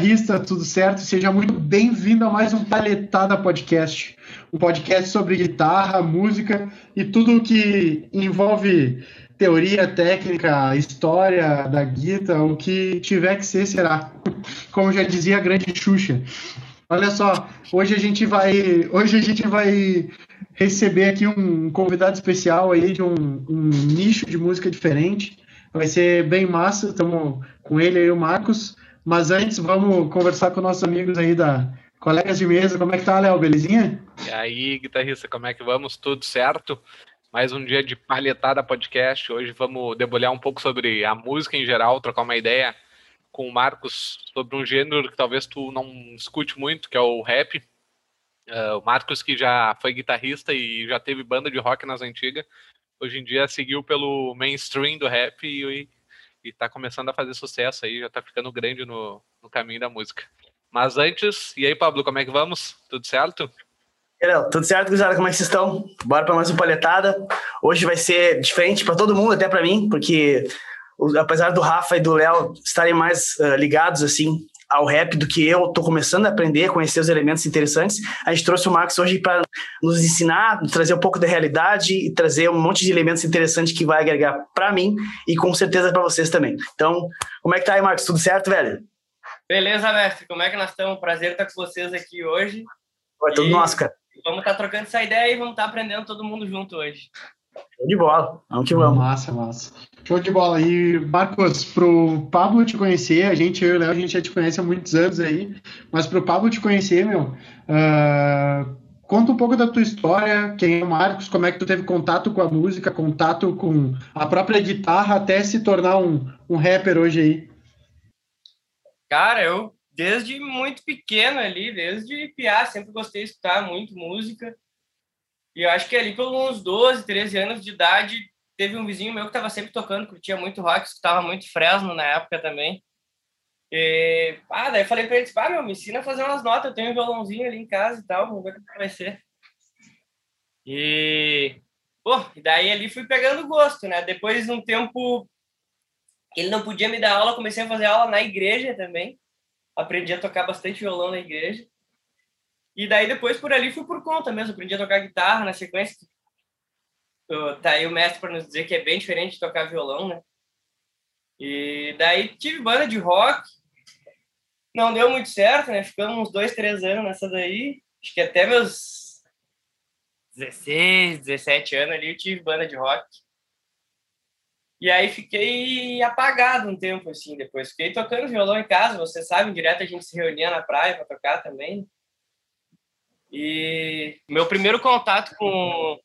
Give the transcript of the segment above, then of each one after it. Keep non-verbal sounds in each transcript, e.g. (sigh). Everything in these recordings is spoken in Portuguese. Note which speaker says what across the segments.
Speaker 1: Guitarrista, tudo certo? Seja muito bem-vindo a mais um Palhetada Podcast, um podcast sobre guitarra, música e tudo que envolve teoria, técnica, história da guitarra, o que tiver que ser será. Como já dizia a grande Xuxa. Olha só, hoje a gente vai, hoje a gente vai receber aqui um convidado especial aí de um, um nicho de música diferente. Vai ser bem massa, estamos com ele aí, o Marcos. Mas antes, vamos conversar com nossos amigos aí da colegas de mesa. Como é que tá, Léo? Belezinha?
Speaker 2: E aí, guitarrista, como é que vamos? Tudo certo? Mais um dia de palhetada podcast. Hoje vamos debulhar um pouco sobre a música em geral, trocar uma ideia com o Marcos sobre um gênero que talvez tu não escute muito, que é o rap. Uh, o Marcos, que já foi guitarrista e já teve banda de rock nas antigas, hoje em dia seguiu pelo mainstream do rap e, e tá começando a fazer sucesso aí, já tá ficando grande no, no caminho da música. Mas antes, e aí, Pablo, como é que vamos? Tudo certo?
Speaker 3: Tudo certo, gurizada? Como é que vocês estão? Bora para mais uma palhetada. Hoje vai ser diferente para todo mundo, até para mim, porque apesar do Rafa e do Léo estarem mais uh, ligados assim ao rap do que eu, tô começando a aprender, conhecer os elementos interessantes. A gente trouxe o Max hoje para nos ensinar, trazer um pouco da realidade e trazer um monte de elementos interessantes que vai agregar para mim e com certeza para vocês também. Então, como é que tá aí, Max? Tudo certo, velho?
Speaker 4: Beleza, mestre. Como é que nós estamos? Prazer estar com vocês aqui hoje.
Speaker 3: Vai tudo e... nosso, cara.
Speaker 4: Vamos estar tá trocando essa ideia e vamos estar tá aprendendo todo mundo junto hoje.
Speaker 3: Show de bola. Vamos que vamos.
Speaker 1: Massa, massa. Show de bola. E, Marcos, pro Pablo te conhecer, a gente, eu e o Léo, a gente já te conhece há muitos anos aí, mas pro Pablo te conhecer, meu, uh, conta um pouco da tua história, quem é o Marcos, como é que tu teve contato com a música, contato com a própria guitarra, até se tornar um, um rapper hoje aí.
Speaker 4: Cara, eu desde muito pequeno ali, desde piá, sempre gostei de escutar muito música. E acho que ali pelos uns 12, 13 anos de idade, teve um vizinho meu que estava sempre tocando, curtia muito rock, escutava muito Fresno na época também. E, ah, daí falei para ele, ah, meu, me ensina a fazer umas notas, eu tenho um violãozinho ali em casa e tal, vamos ver o que vai ser. E, pô, daí ali fui pegando gosto, né? Depois de um tempo ele não podia me dar aula, comecei a fazer aula na igreja também. Aprendi a tocar bastante violão na igreja. E daí depois por ali fui por conta mesmo, aprendi a tocar guitarra na sequência, tá aí o mestre para nos dizer que é bem diferente de tocar violão, né? E daí tive banda de rock, não deu muito certo, né? Ficamos uns dois, três anos nessa daí. Acho que até meus 16, 17 anos ali eu tive banda de rock. E aí fiquei apagado um tempo, assim, depois. Fiquei tocando violão em casa, você sabe, direto a gente se reunia na praia para tocar também. E meu primeiro contato com,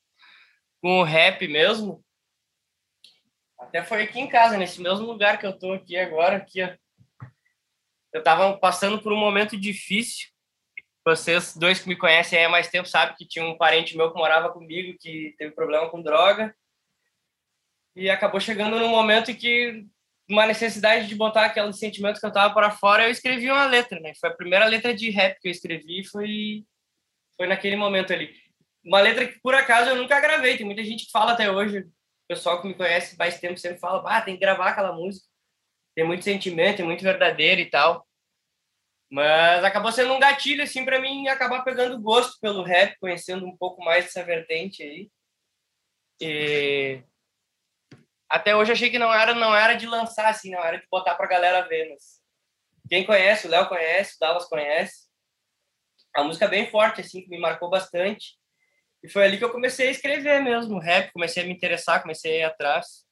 Speaker 4: com o rap mesmo, até foi aqui em casa, nesse mesmo lugar que eu tô aqui agora, aqui, ó. Eu tava passando por um momento difícil. Vocês dois que me conhecem há mais tempo sabem que tinha um parente meu que morava comigo que teve problema com droga. E acabou chegando num momento em que uma necessidade de botar aqueles sentimentos que eu tava para fora, eu escrevi uma letra, né? Foi a primeira letra de rap que eu escrevi, foi foi naquele momento ali uma letra que por acaso eu nunca gravei. Tem muita gente que fala até hoje, o pessoal que me conhece mais tempo sempre fala, ah, tem que gravar aquela música. Tem muito sentimento, é muito verdadeiro e tal. Mas acabou sendo um gatilho assim para mim acabar pegando gosto pelo rap, conhecendo um pouco mais dessa vertente aí. E até hoje achei que não era não era de lançar assim, não era de botar pra galera ver, mas quem conhece, o Léo conhece, o Dallas conhece. A música é bem forte assim, que me marcou bastante. E foi ali que eu comecei a escrever mesmo, rap, comecei a me interessar, comecei a ir atrás.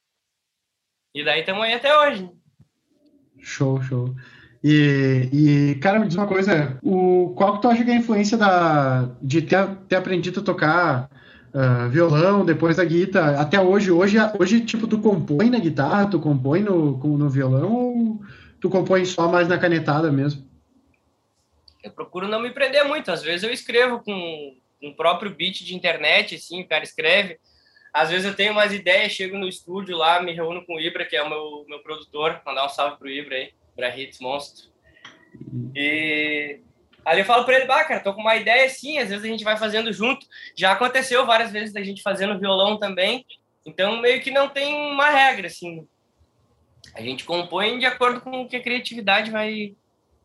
Speaker 4: E daí estamos aí até hoje.
Speaker 1: Show, show. E, e, cara, me diz uma coisa, o, qual que tu acha que é a influência da, de ter, ter aprendido a tocar uh, violão, depois da guitarra, até hoje, hoje, hoje, tipo, tu compõe na guitarra, tu compõe no, no violão ou tu compõe só mais na canetada mesmo?
Speaker 4: Eu procuro não me prender muito, às vezes eu escrevo com um próprio beat de internet, assim, o cara escreve. Às vezes eu tenho umas ideias, chego no estúdio lá, me reúno com o Ibra, que é o meu, meu produtor, mandar um salve pro Ibra aí, Ibra Hits Monstro. E ali eu falo para ele, bah, cara, tô com uma ideia assim, às vezes a gente vai fazendo junto. Já aconteceu várias vezes da gente fazendo violão também, então meio que não tem uma regra, assim. A gente compõe de acordo com o que a criatividade vai,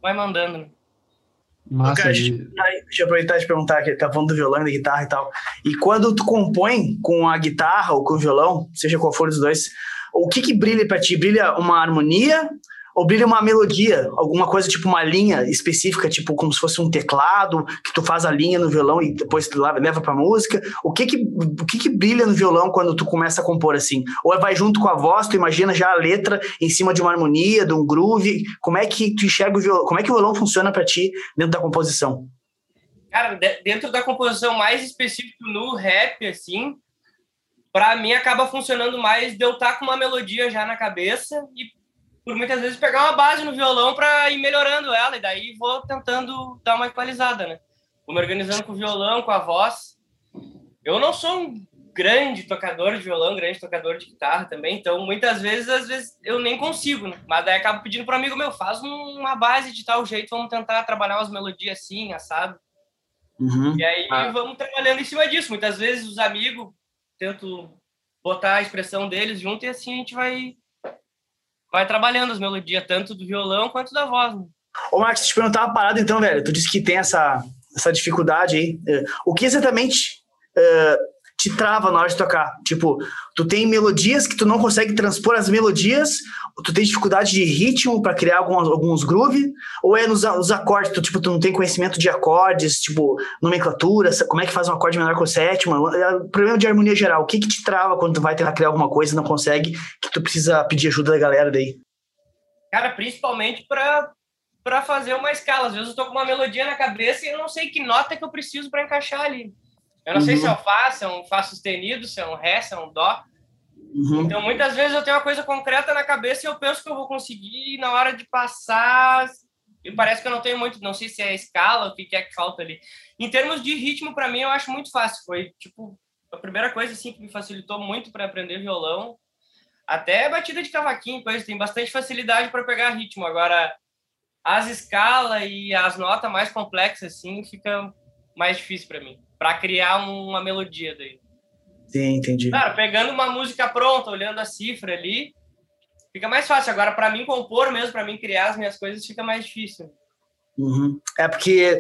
Speaker 4: vai mandando. Né?
Speaker 1: Massa.
Speaker 3: Cara, deixa, deixa eu aproveitar de perguntar, que tá falando do violão e da guitarra e tal. E quando tu compõe com a guitarra ou com o violão, seja qual for dos dois, o que que brilha para ti? Brilha uma harmonia ou brilha uma melodia, alguma coisa tipo uma linha específica, tipo como se fosse um teclado, que tu faz a linha no violão e depois tu leva pra música. O que que, o que que brilha no violão quando tu começa a compor assim? Ou vai junto com a voz, tu imagina já a letra em cima de uma harmonia, de um groove? Como é que tu enxerga o violão? Como é que o violão funciona para ti dentro da composição?
Speaker 4: Cara, dentro da composição mais específica no rap, assim, para mim acaba funcionando mais de eu estar tá com uma melodia já na cabeça e por muitas vezes pegar uma base no violão para ir melhorando ela, e daí vou tentando dar uma equalizada, né? Vou me organizando com o violão, com a voz. Eu não sou um grande tocador de violão, grande tocador de guitarra também, então muitas vezes, às vezes eu nem consigo, né? Mas daí acabo pedindo para um amigo meu, faz uma base de tal jeito, vamos tentar trabalhar umas melodias assim, assado. Uhum. E aí ah. vamos trabalhando em cima disso. Muitas vezes os amigos tento botar a expressão deles junto e assim a gente vai vai trabalhando as melodias, tanto do violão quanto da voz. Né?
Speaker 3: Ô, Marcos, te perguntar uma parada então, velho. Tu disse que tem essa, essa dificuldade aí. É, o que exatamente uh, te trava na hora de tocar? Tipo, tu tem melodias que tu não consegue transpor as melodias, tu tem dificuldade de ritmo para criar alguns, alguns groove, ou é nos, nos, acordes, tu, tipo, tu não tem conhecimento de acordes, tipo, nomenclatura, como é que faz um acorde menor com o sétimo, é problema de harmonia geral, o que que te trava quando tu vai tentar criar alguma coisa e não consegue, que tu precisa pedir ajuda da galera daí?
Speaker 4: Cara, principalmente para para fazer uma escala. Às vezes eu tô com uma melodia na cabeça e eu não sei que nota que eu preciso para encaixar ali. Eu não uhum. sei se é um Fá, se é um Fá sustenido, se é um Ré, se é um Dó. Uhum. Então, muitas vezes eu tenho uma coisa concreta na cabeça e eu penso que eu vou conseguir, e na hora de passar, e parece que eu não tenho muito, não sei se é a escala, o que é que falta ali. Em termos de ritmo, para mim, eu acho muito fácil. Foi, tipo, a primeira coisa, assim, que me facilitou muito para aprender violão. Até batida de cavaquinho, coisa, tem bastante facilidade para pegar ritmo. Agora, as escalas e as notas mais complexas, assim, fica mais difícil para mim para criar uma melodia daí.
Speaker 3: Sim, entendi.
Speaker 4: Cara, pegando uma música pronta, olhando a cifra ali, fica mais fácil. Agora, para mim compor mesmo, para mim criar as minhas coisas, fica mais difícil.
Speaker 3: Uhum. É porque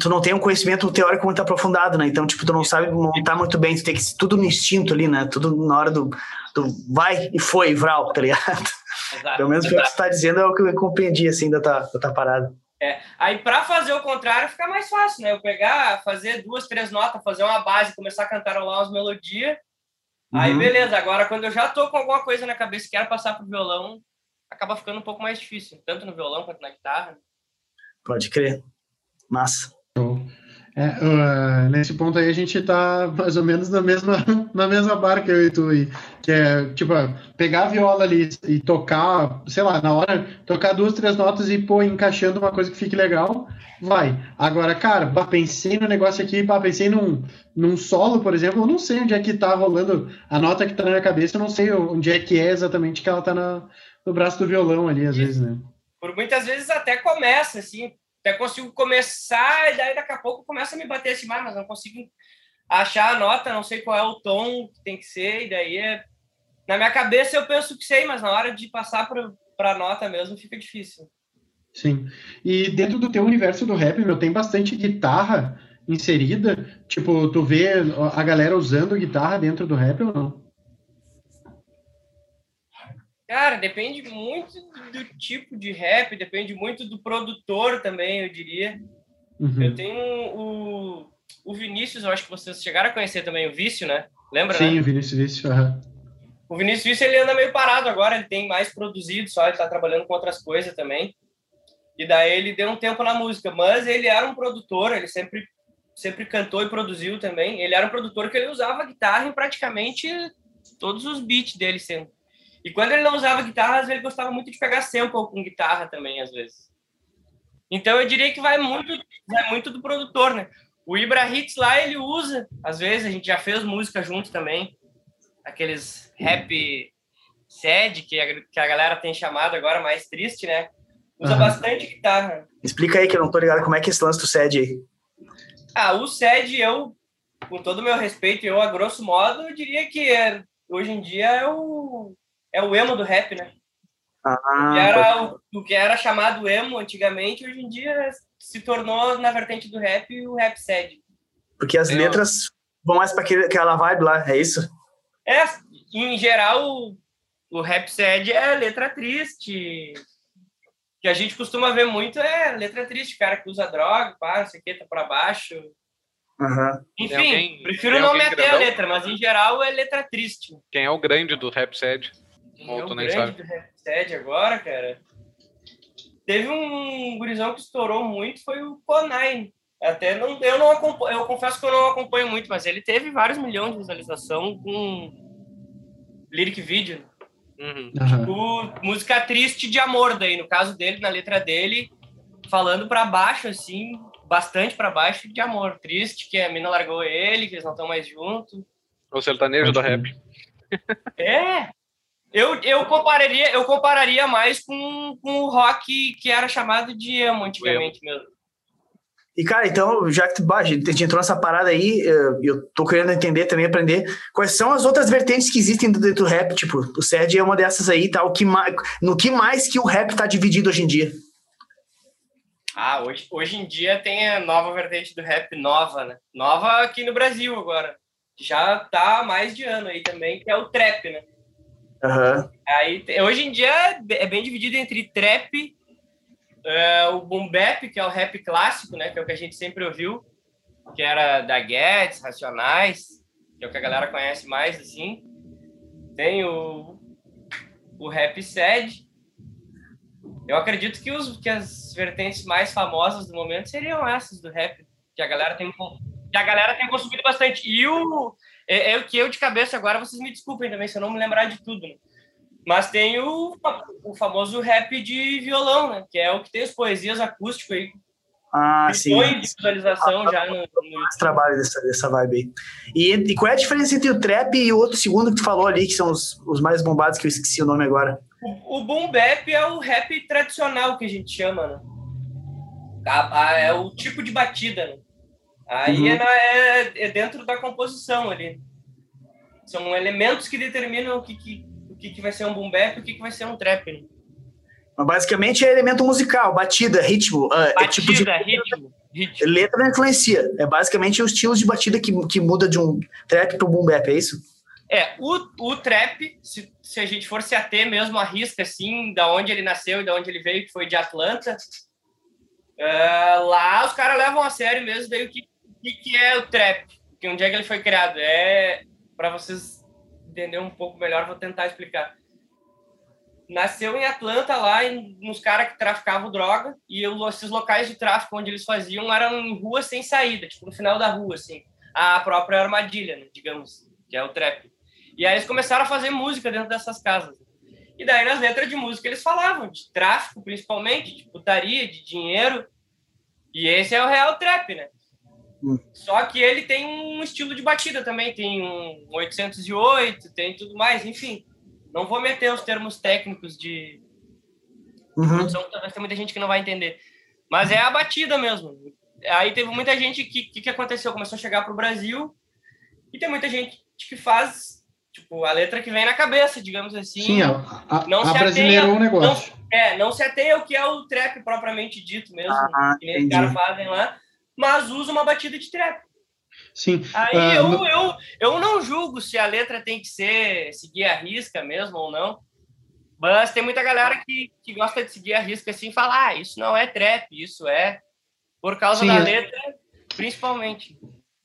Speaker 3: tu não tem um conhecimento teórico muito aprofundado, né? Então, tipo, tu não sabe montar muito bem, tu tem que tudo no instinto ali, né? Tudo na hora do, do vai e foi, Vral, tá ligado? Exato, Pelo menos o que você tá dizendo é o que eu compreendi, assim, da tua, da tua parada.
Speaker 4: É, aí para fazer o contrário fica mais fácil, né? Eu pegar, fazer duas, três notas, fazer uma base, começar a cantarolar umas melodias. Uhum. Aí beleza, agora quando eu já tô com alguma coisa na cabeça e quero passar pro violão, acaba ficando um pouco mais difícil, tanto no violão quanto na guitarra.
Speaker 3: Pode crer. Massa.
Speaker 1: É, uh, nesse ponto aí a gente tá mais ou menos na mesma, (laughs) na mesma barca, eu e tu, e, que é, tipo, pegar a viola ali e tocar, sei lá, na hora, tocar duas, três notas e pô, encaixando uma coisa que fique legal, vai. Agora, cara, pá, pensei no negócio aqui, pá, pensei num, num solo, por exemplo, eu não sei onde é que tá rolando a nota que tá na minha cabeça, eu não sei onde é que é exatamente que ela tá na, no braço do violão ali, às vezes, né?
Speaker 4: Por muitas vezes até começa, assim, até consigo começar e daí daqui a pouco começa a me bater assim, mas não consigo achar a nota, não sei qual é o tom que tem que ser, e daí é... Na minha cabeça eu penso que sei, mas na hora de passar para a nota mesmo fica difícil.
Speaker 1: Sim. E dentro do teu universo do rap, meu, tem bastante guitarra inserida? Tipo, tu vê a galera usando guitarra dentro do rap ou não?
Speaker 4: Cara, depende muito do tipo de rap, depende muito do produtor também, eu diria. Uhum. Eu tenho o, o Vinícius, eu acho que vocês chegaram a conhecer também, o Vício, né? Lembra,
Speaker 1: Sim,
Speaker 4: né?
Speaker 1: o Vinícius Vício, uhum.
Speaker 4: O Vinícius Vício, ele anda meio parado agora, ele tem mais produzido só, ele tá trabalhando com outras coisas também. E daí ele deu um tempo na música, mas ele era um produtor, ele sempre sempre cantou e produziu também. Ele era um produtor que ele usava guitarra em praticamente todos os beats dele sempre. E quando ele não usava guitarra, ele gostava muito de pegar sample com guitarra também, às vezes. Então eu diria que vai muito, vai muito do produtor, né? O Ibra Hits lá, ele usa, às vezes, a gente já fez música junto também, aqueles rap sad, que a, que a galera tem chamado agora mais triste, né? Usa uhum. bastante guitarra.
Speaker 3: Explica aí que eu não tô ligado como é que é esse lance do sad aí.
Speaker 4: Ah, o sad, eu, com todo o meu respeito, eu, a grosso modo, eu diria que é, hoje em dia é o é o emo do rap, né?
Speaker 3: Ah,
Speaker 4: que era o, o que era chamado emo antigamente, hoje em dia se tornou na vertente do rap o rap sad.
Speaker 3: Porque as
Speaker 2: Tem
Speaker 3: letras vão mais para aquela vibe lá, é isso?
Speaker 4: É, em geral, o, o rap sad é letra triste. Que a gente costuma ver muito é letra triste, cara que usa droga, pá, não sei o que, tá pra baixo.
Speaker 3: Aham.
Speaker 4: Enfim,
Speaker 2: alguém-
Speaker 4: prefiro não meter a
Speaker 2: grandão?
Speaker 4: letra, mas em geral é letra triste.
Speaker 2: Quem é o grande do Rap Sad?
Speaker 4: Quem
Speaker 2: Ou tu
Speaker 4: o
Speaker 2: nem
Speaker 4: grande
Speaker 2: sabe?
Speaker 4: do agora, cara? Teve um gurizão que estourou muito, foi o Konai. Até não, eu não acompanho, eu confesso que eu não acompanho muito, mas ele teve vários milhões de visualização com lyric video.
Speaker 2: Uhum.
Speaker 1: Aham.
Speaker 4: O, música triste de amor daí, no caso dele, na letra dele, falando pra baixo, assim, bastante pra baixo de amor. Triste que a mina largou ele, que eles não estão mais juntos.
Speaker 2: O sertanejo do rap.
Speaker 4: É. Eu, eu, compararia, eu compararia mais com, com o rock que era chamado de emo antigamente mesmo.
Speaker 3: E, cara, então, já que a gente entrou nessa parada aí, eh, eu tô querendo entender também, aprender quais são as outras vertentes que existem dentro do rap, tipo, o SED é uma dessas aí, tá? O que mais, no que mais que o rap tá dividido hoje em dia?
Speaker 4: Ah, hoje, hoje em dia tem a nova vertente do rap nova, né? Nova aqui no Brasil agora. Já tá há mais de ano aí também, que é o trap, né?
Speaker 3: Aham.
Speaker 4: Aí, hoje em dia é é bem dividido entre trap, é, o boom bap, que é o rap clássico, né? Que é o que a gente sempre ouviu, que era da Guedes, Racionais, que é o que a galera conhece mais, assim. Tem o, o rap sad. Eu acredito que, os, que as vertentes mais famosas do momento seriam essas do rap, que a galera tem, que a galera tem consumido bastante. E o, é, é o que eu de cabeça agora, vocês me desculpem também se eu não me lembrar de tudo, né? Mas tem o, o famoso rap de violão, né? Que é o que tem as poesias acústicas aí.
Speaker 3: Ah, sim.
Speaker 4: De visualização já no, no
Speaker 3: trabalho dessa, dessa vibe aí. E, e qual é a diferença entre o trap e o outro segundo que tu falou ali, que são os, os mais bombados, que eu esqueci o nome agora?
Speaker 4: O, o boom bap é o rap tradicional que a gente chama, né? É o tipo de batida, né? Aí
Speaker 3: Uhum.
Speaker 4: é, na- é- é dentro da composição ali. São elementos que determinam o que, que, o que, que vai ser um boom bap e o que, que vai ser um trap. Né?
Speaker 3: Mas basicamente é elemento musical, batida, ritmo. ah, é
Speaker 4: Batida,
Speaker 3: tipo de
Speaker 4: ritmo, ritmo.
Speaker 3: letra não influencia. É basicamente os estilos de batida que, que muda de um trap pro boom bap, é isso?
Speaker 4: É, o, o trap, se, se a gente for se ater mesmo à risca, assim, da onde ele nasceu e da onde ele veio, que foi de Atlanta, é, lá os caras levam a sério mesmo daí o que, o que, que é o trap, que onde é que ele foi criado. É, para vocês entenderem um pouco melhor, vou tentar explicar. Nasceu em Atlanta, lá, em, nos caras que traficavam droga, e eu, esses locais de tráfico onde eles faziam eram em ruas sem saída, tipo no final da rua, assim. A própria armadilha, né, digamos, que é o trap. E aí eles começaram a fazer música dentro dessas casas. E daí nas letras de música eles falavam de tráfico, principalmente, de putaria, de dinheiro. E esse é o real trap, né?
Speaker 3: Hum.
Speaker 4: Só que ele tem um estilo de batida também, tem um 808, tem tudo mais, enfim. Não vou meter os termos técnicos de
Speaker 3: Uhum.
Speaker 4: produção, talvez tem muita gente que não vai entender. Mas é a batida mesmo. Aí teve muita gente que que, que aconteceu, começou a chegar pro Brasil e tem muita gente que faz tipo a letra que vem na cabeça, digamos assim.
Speaker 1: Sim, a, a,
Speaker 4: Não se
Speaker 1: brasileirou o negócio.
Speaker 4: É, não se ateia ao que é o trap propriamente dito mesmo,
Speaker 3: Ah,
Speaker 4: que nem os caras fazem lá, mas usa uma batida de trap.
Speaker 1: Sim.
Speaker 4: Aí
Speaker 1: Ah,
Speaker 4: eu,
Speaker 1: no-
Speaker 4: eu, eu não julgo se a letra tem que ser seguir a risca mesmo ou não. Mas tem muita galera que, que gosta de seguir a risca assim e fala: ah, isso não é trap, isso é por causa
Speaker 1: Sim,
Speaker 4: da
Speaker 1: é.
Speaker 4: letra, principalmente.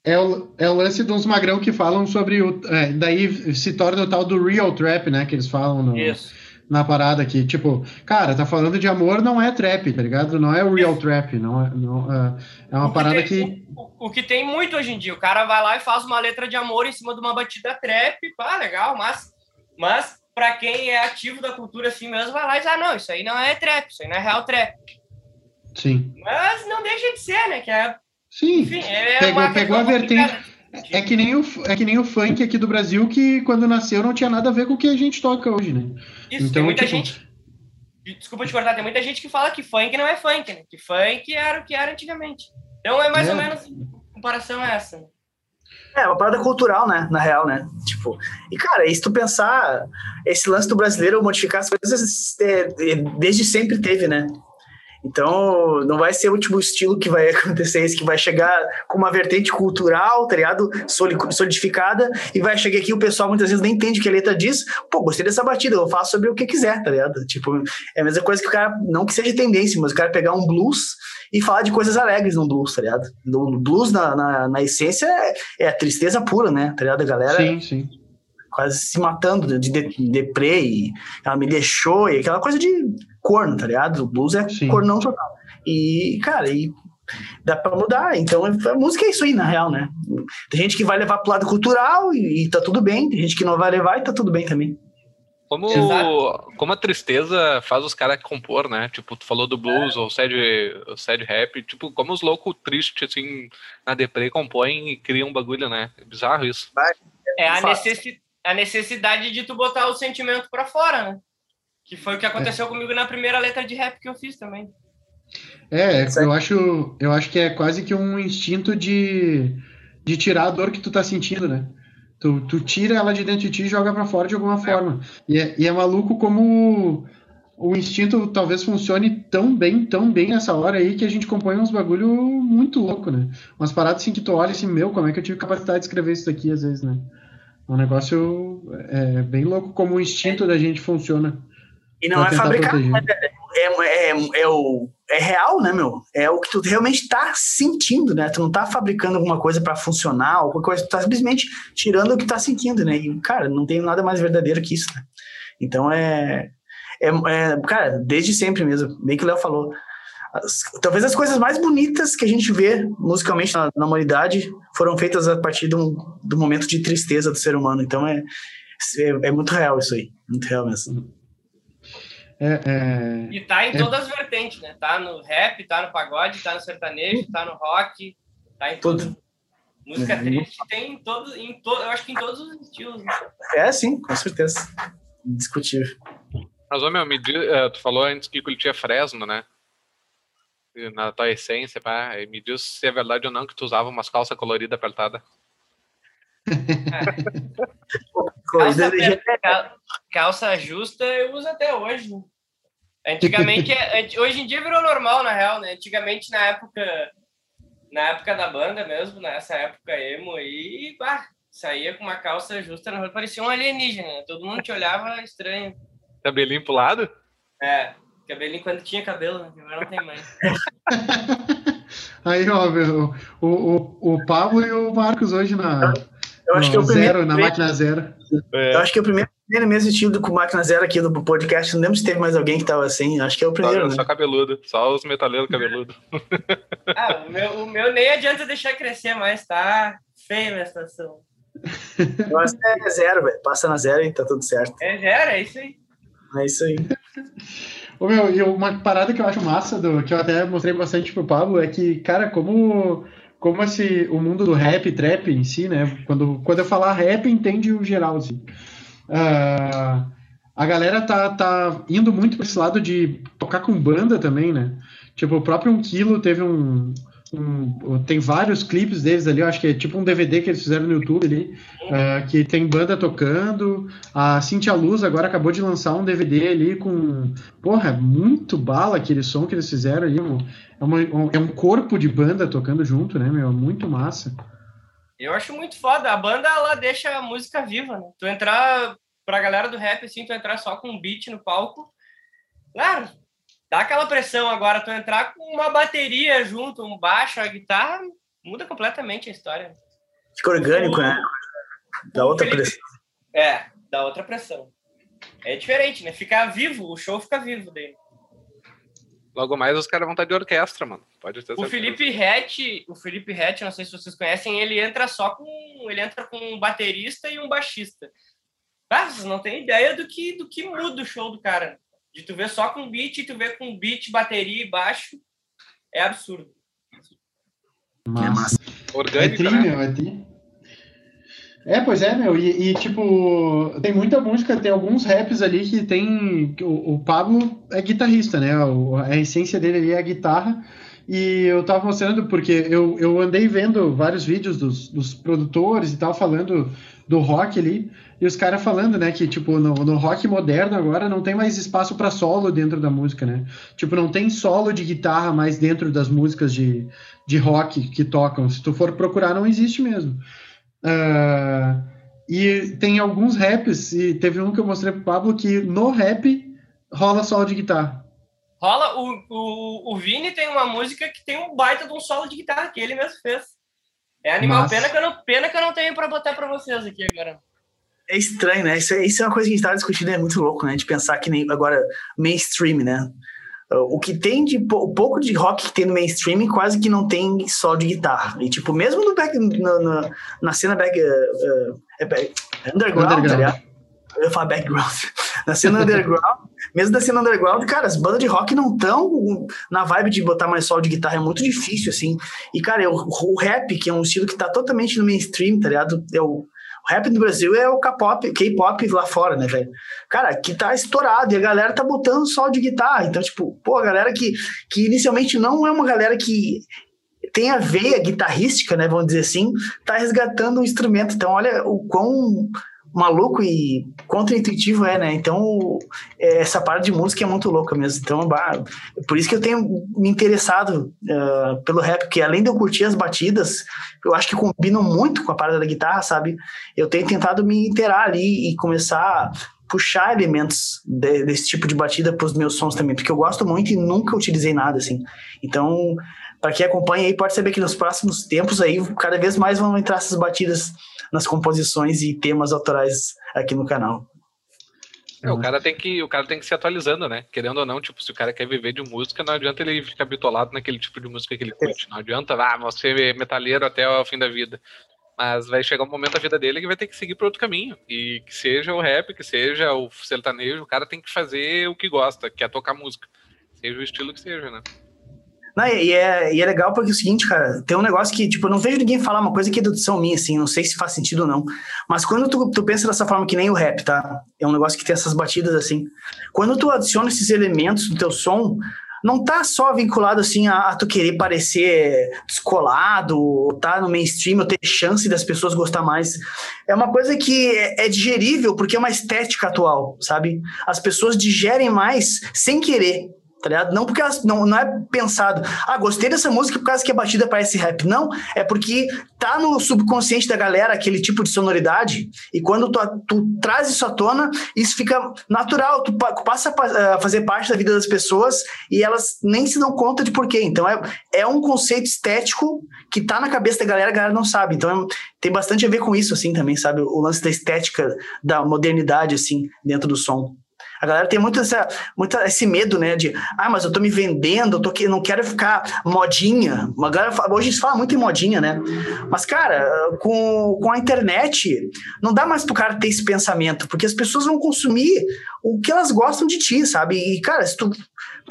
Speaker 1: É o, é o lance uns magrão que falam sobre o. é, daí se torna o tal do real trap, né? Que eles falam no-
Speaker 4: Isso.
Speaker 1: Na parada aqui. Tipo, cara, tá falando de amor, não é trap, tá ligado? Não é o real trap. Não é, não, é, é uma
Speaker 4: O que
Speaker 1: parada
Speaker 4: tem-
Speaker 1: que.
Speaker 4: O, o que tem muito hoje em dia. O cara vai lá e faz uma letra de amor em cima de uma batida trap, pá, legal, mas, mas para quem é ativo da cultura assim mesmo, vai lá e diz: ah, não, isso aí não é trap, isso aí não é real trap.
Speaker 1: Sim.
Speaker 4: Mas não deixa de ser, né? Que é,
Speaker 1: Sim.
Speaker 4: enfim, é
Speaker 1: Pegou- pegou a vertente-. É que, nem o, é que nem o funk aqui do Brasil, que quando nasceu não tinha nada a ver com o que a gente toca hoje, né?
Speaker 4: Isso, tem
Speaker 1: Então,
Speaker 4: muita
Speaker 1: tipo-
Speaker 4: gente. Desculpa te cortar, tem muita gente que fala que funk não é funk, né? Que funk era o que era antigamente. Então é mais
Speaker 1: É.
Speaker 4: ou menos comparação a essa.
Speaker 3: É, uma parada cultural, né? Na real, né? Tipo, e cara, e se tu pensar, esse lance do brasileiro modificar as coisas é, é, desde sempre teve, né? Então, não vai ser o último estilo que vai (laughs) acontecer, isso que vai chegar com uma vertente cultural, tá ligado? Solidificada, e vai chegar aqui o pessoal muitas vezes nem entende o que a letra diz. Pô, gostei dessa batida, eu faço sobre o que quiser, tá ligado? Tipo, é a mesma coisa que o cara, não que seja tendência, mas o cara pegar um blues e falar de coisas alegres no blues, tá ligado? No blues, na, na, na essência, é, a tristeza pura, né? Tá ligado? A galera.
Speaker 1: Sim, sim.
Speaker 3: Quase se matando de, de deprê e ela me deixou, e aquela coisa de corno, tá ligado? O blues é sim. cornão total. E, cara, e dá pra mudar. Então, a música é isso aí, na real, né? Tem gente que vai levar pro lado cultural e, e tá tudo bem, tem gente que não vai levar e tá tudo bem também.
Speaker 2: Como, como a tristeza faz os caras compor, né? Tipo, tu falou do blues é. ou sad, sad rap, tipo, como os loucos tristes, assim, na deprê compõem e criam um bagulho, né? É bizarro isso.
Speaker 4: É a, necessi a necessidade de tu botar o sentimento pra fora, né? Que foi o que aconteceu é. comigo na primeira letra de rap que eu fiz também.
Speaker 1: É, eu acho, eu acho que é quase que um instinto de, de tirar a dor que tu tá sentindo, né? Tu, tu tira ela de dentro de ti e joga para fora de alguma é. forma. E é, e é maluco como o instinto talvez funcione tão bem, tão bem nessa hora aí que a gente compõe uns bagulho muito louco, né? Umas paradas assim que tu olha assim, meu, como é que eu tive capacidade de escrever isso daqui às vezes, né? É um negócio é, bem louco como o instinto é. da gente funciona.
Speaker 3: E não é fabricado, né? é, é, é, o, é real, né, meu? É o que tu realmente tá sentindo, né? Tu não tá fabricando alguma coisa para funcionar, alguma coisa, tu tá simplesmente tirando o que tá sentindo, né? E, cara, não tem nada mais verdadeiro que isso, né? Então é, é, é cara, desde sempre mesmo, bem que o Léo falou, as, talvez as coisas mais bonitas que a gente vê musicalmente na, na humanidade foram feitas a partir do, do momento de tristeza do ser humano. Então é, é, é muito real isso aí, muito real mesmo.
Speaker 1: É, é,
Speaker 4: e tá em é, todas as vertentes, né? Tá no rap, tá no pagode, tá no sertanejo, tá no rock, tá em tudo. Música uhum. triste tem em todo, em to, eu acho que em todos os estilos. Né?
Speaker 3: É, sim, com certeza. Indiscutível.
Speaker 2: Mas, ô, meu, me diz, uh, tu falou antes que ele tinha Fresno, né? Na tua essência, pá, me diz se é verdade ou não que tu usava umas calças coloridas apertadas.
Speaker 4: Calça, calça, justa eu uso até hoje. Antigamente, hoje em dia virou normal, na real, né? Antigamente, na época, na época da banda mesmo, nessa época emo aí, pá, saía com uma calça justa, na rua, parecia um alienígena. Né? Todo mundo te olhava estranho.
Speaker 2: Cabelinho pro lado?
Speaker 4: É, cabelinho quando tinha cabelo, né? agora não tem mais. (laughs)
Speaker 1: Aí, ó, meu, o, o, o Pablo e o Marcos hoje na,
Speaker 3: eu acho que é o
Speaker 1: primeiro. Zero, na máquina zero.
Speaker 3: É. Eu acho que é o primeiro, primeiro mesmo estilo com máquina zero aqui no podcast. Não lembro se teve mais alguém que tava assim. Acho que é o primeiro.
Speaker 2: Só, né? só cabeludo. Só os metaleiros cabeludos. (laughs)
Speaker 4: ah, o meu, o meu nem adianta deixar crescer mais, tá feio a situação.
Speaker 3: Mas é zero, velho. Passa na zero e tá tudo certo.
Speaker 4: É zero, é isso aí.
Speaker 3: É isso aí. (laughs)
Speaker 1: Ô, meu, e uma parada que eu acho massa, do, que eu até mostrei bastante pro Pablo, é que, cara, como como esse, o mundo do rap, trap em si, né? Quando, quando eu falar rap, entende o geral, assim. Uh, a galera tá, tá indo muito para esse lado de tocar com banda também, né? Tipo, o próprio Um Quilo teve um, um, tem vários clipes deles ali, eu acho que é tipo um DVD que eles fizeram no YouTube ali, uh, que tem banda tocando. A Cintia Luz agora acabou de lançar um DVD ali com. Porra, muito bala aquele som que eles fizeram ali. É, uma, um, é um corpo de banda tocando junto, né, meu? Muito massa.
Speaker 4: Eu acho muito foda. A banda, ela deixa a música viva, né? Tu entrar, pra galera do rap, assim, tu entrar só com um beat no palco. Claro, dá aquela pressão agora, tu entrar com uma bateria junto, um baixo, a guitarra, muda completamente a história.
Speaker 3: Fica orgânico, o, né? Dá outra Felipe, pressão.
Speaker 4: É, dá outra pressão. É diferente, né? Ficar vivo, o show fica vivo dele.
Speaker 2: Logo mais os caras vão estar de orquestra, mano. Pode ter
Speaker 4: o Felipe Rett, o Felipe Rett, não sei se vocês conhecem, ele entra só com, ele entra com um baterista e um baixista. Ah, vocês não têm ideia do que do que muda o show do cara. De tu ver só com beat e tu ver com beat, bateria e baixo, é absurdo.
Speaker 1: Massa. É massa. Orgânico, é tri, né? meu, é tri. É, pois é, meu, e, e, tipo, tem muita música, tem alguns raps ali que tem. O, o Pablo é guitarrista, né? O, a essência dele ali é a guitarra. E eu tava mostrando porque eu, eu andei vendo vários vídeos dos, dos produtores e tal, falando do rock ali. E os caras falando, né, que tipo, no, no rock moderno agora não tem mais espaço para solo dentro da música, né? Tipo, não tem solo de guitarra mais dentro das músicas de, de rock que tocam. Se tu for procurar, não existe mesmo. Uh, e tem alguns raps, e teve um que eu mostrei pro Pablo que no rap rola solo de guitarra.
Speaker 4: Rola, o, o, o Vini tem uma música que tem um baita de um solo de guitarra que ele mesmo fez. É animal, pena que, eu não, pena que eu não tenho para botar para vocês aqui agora.
Speaker 3: É estranho, né? Isso, é, isso é uma coisa que a gente estava discutindo, é muito louco, né? De pensar que nem agora mainstream, né? O que tem de o pouco de rock que tem no mainstream quase que não tem só de guitarra. E tipo, mesmo no back, no, no, na cena back, uh, uh, back underground, underground. Tá eu ia falar background. (laughs) Na cena underground, mesmo da cena underground, cara, as bandas de rock não estão na vibe de botar mais solo de guitarra, é muito difícil, assim. E, cara, eu, o rap, que é um estilo que tá totalmente no mainstream, tá ligado? É o, o rap no Brasil é o K-pop, K-pop lá fora, né, velho? Cara, que tá estourado e a galera tá botando só de guitarra. Então, tipo, pô, a galera que, que inicialmente não é uma galera que tem a veia guitarrística, né, vamos dizer assim, tá resgatando o instrumento. Então, olha o quão maluco e contra-intuitivo é, né? Então, é, essa parte de música é muito louca mesmo. Então, bah, por isso que eu tenho me interessado uh, pelo rap, porque além de eu curtir as batidas, eu acho que combinam muito com a parte da guitarra, sabe? Eu tenho tentado me inteirar ali e começar puxar elementos de, desse tipo de batida para os meus sons também, porque eu gosto muito e nunca utilizei nada assim. Então, para quem acompanha aí, pode saber que nos próximos tempos aí, cada vez mais vão entrar essas batidas nas composições e temas autorais aqui no canal.
Speaker 2: É, o cara tem que o cara tem que se atualizando, né? Querendo ou não, tipo, se o cara quer viver de música, não adianta ele ficar bitolado naquele tipo de música que ele curte. Não adianta, ah, você é metalheiro até o fim da vida. Mas vai chegar um momento da vida dele que vai ter que seguir para outro caminho. E que seja o rap, que seja o sertanejo, o cara tem que fazer o que gosta, que é tocar música. Seja o estilo que seja, né?
Speaker 3: Não, e, é, e é legal porque é o seguinte, cara, tem um negócio que, tipo, eu não vejo ninguém falar uma coisa que é dedução minha, assim, não sei se faz sentido ou não. Mas quando tu, tu pensa dessa forma que nem o rap, tá? É um negócio que tem essas batidas assim. Quando tu adiciona esses elementos no teu som, não tá só vinculado assim a, a, tu querer parecer descolado, tá no mainstream, ou ter chance das pessoas gostar mais. É uma coisa que é, é digerível porque é uma estética atual, sabe? As pessoas digerem mais sem querer tá ligado? Não porque elas, não, não é pensado, ah, gostei dessa música por causa que a batida parece rap. Não, é porque tá no subconsciente da galera aquele tipo de sonoridade, e quando tu, tu traz isso à tona, isso fica natural, tu passa a fazer parte da vida das pessoas e elas nem se dão conta de porquê. Então é, é um conceito estético que tá na cabeça da galera, a galera não sabe. Então é, tem bastante a ver com isso, assim, também, sabe? O lance da estética, da modernidade, assim, dentro do som. A galera tem muito, essa, muito esse medo, né? De, ah, mas eu tô me vendendo, eu tô que não quero ficar modinha. A galera, hoje se fala muito em modinha, né? Mas, cara, com, com a internet, não dá mais pro cara ter esse pensamento, porque as pessoas vão consumir o que elas gostam de ti, sabe? E, cara, se tu,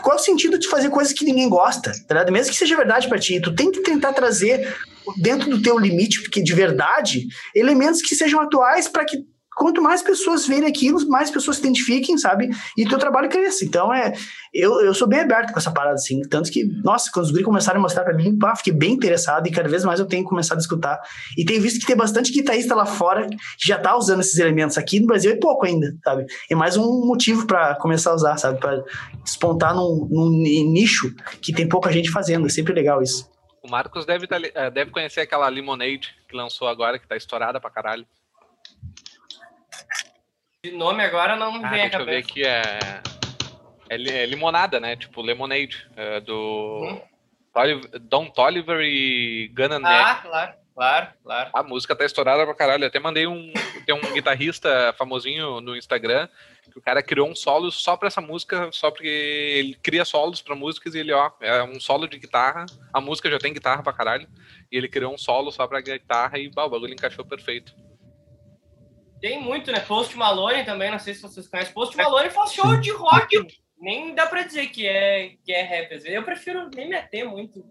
Speaker 3: qual é o sentido de fazer coisas que ninguém gosta? Tá Mesmo que seja verdade para ti, tu tem que tentar trazer dentro do teu limite, porque de verdade, elementos que sejam atuais para que quanto mais pessoas verem aquilo, mais pessoas se identifiquem, sabe? E teu trabalho cresce. Então, é, eu, eu sou bem aberto com essa parada, assim. Tanto que, nossa, quando os guri começaram a mostrar para mim, pá, fiquei bem interessado e cada vez mais eu tenho começado a escutar. E tenho visto que tem bastante guitarrista lá fora que já tá usando esses elementos. Aqui no Brasil é pouco ainda, sabe? É mais um motivo para começar a usar, sabe? Para despontar num, num nicho que tem pouca gente fazendo. É sempre legal isso.
Speaker 2: O Marcos deve, tá, eh, deve conhecer aquela Lemonade que lançou agora, que tá estourada pra caralho.
Speaker 4: De nome agora não
Speaker 2: ah,
Speaker 4: vem
Speaker 2: a cabeça. Deixa eu ver aqui, é... é... É, limonada, né? Tipo Lemonade, é do hum. Don Toliver e Gunna
Speaker 4: Ah, claro, claro, claro.
Speaker 2: A música tá estourada pra caralho. até mandei um... Tem um guitarrista famosinho no Instagram que o cara criou um solo só pra essa música, só porque ele cria solos pra músicas e ele, ó, é um solo de guitarra. A música já tem guitarra pra caralho. E ele criou um solo só pra guitarra e bah, o bagulho encaixou perfeito.
Speaker 4: Tem muito, né? Post Malone também, não sei se vocês conhecem. Post Malone faz show de rock. Nem dá pra dizer que é, que é rap. Eu prefiro nem me ater muito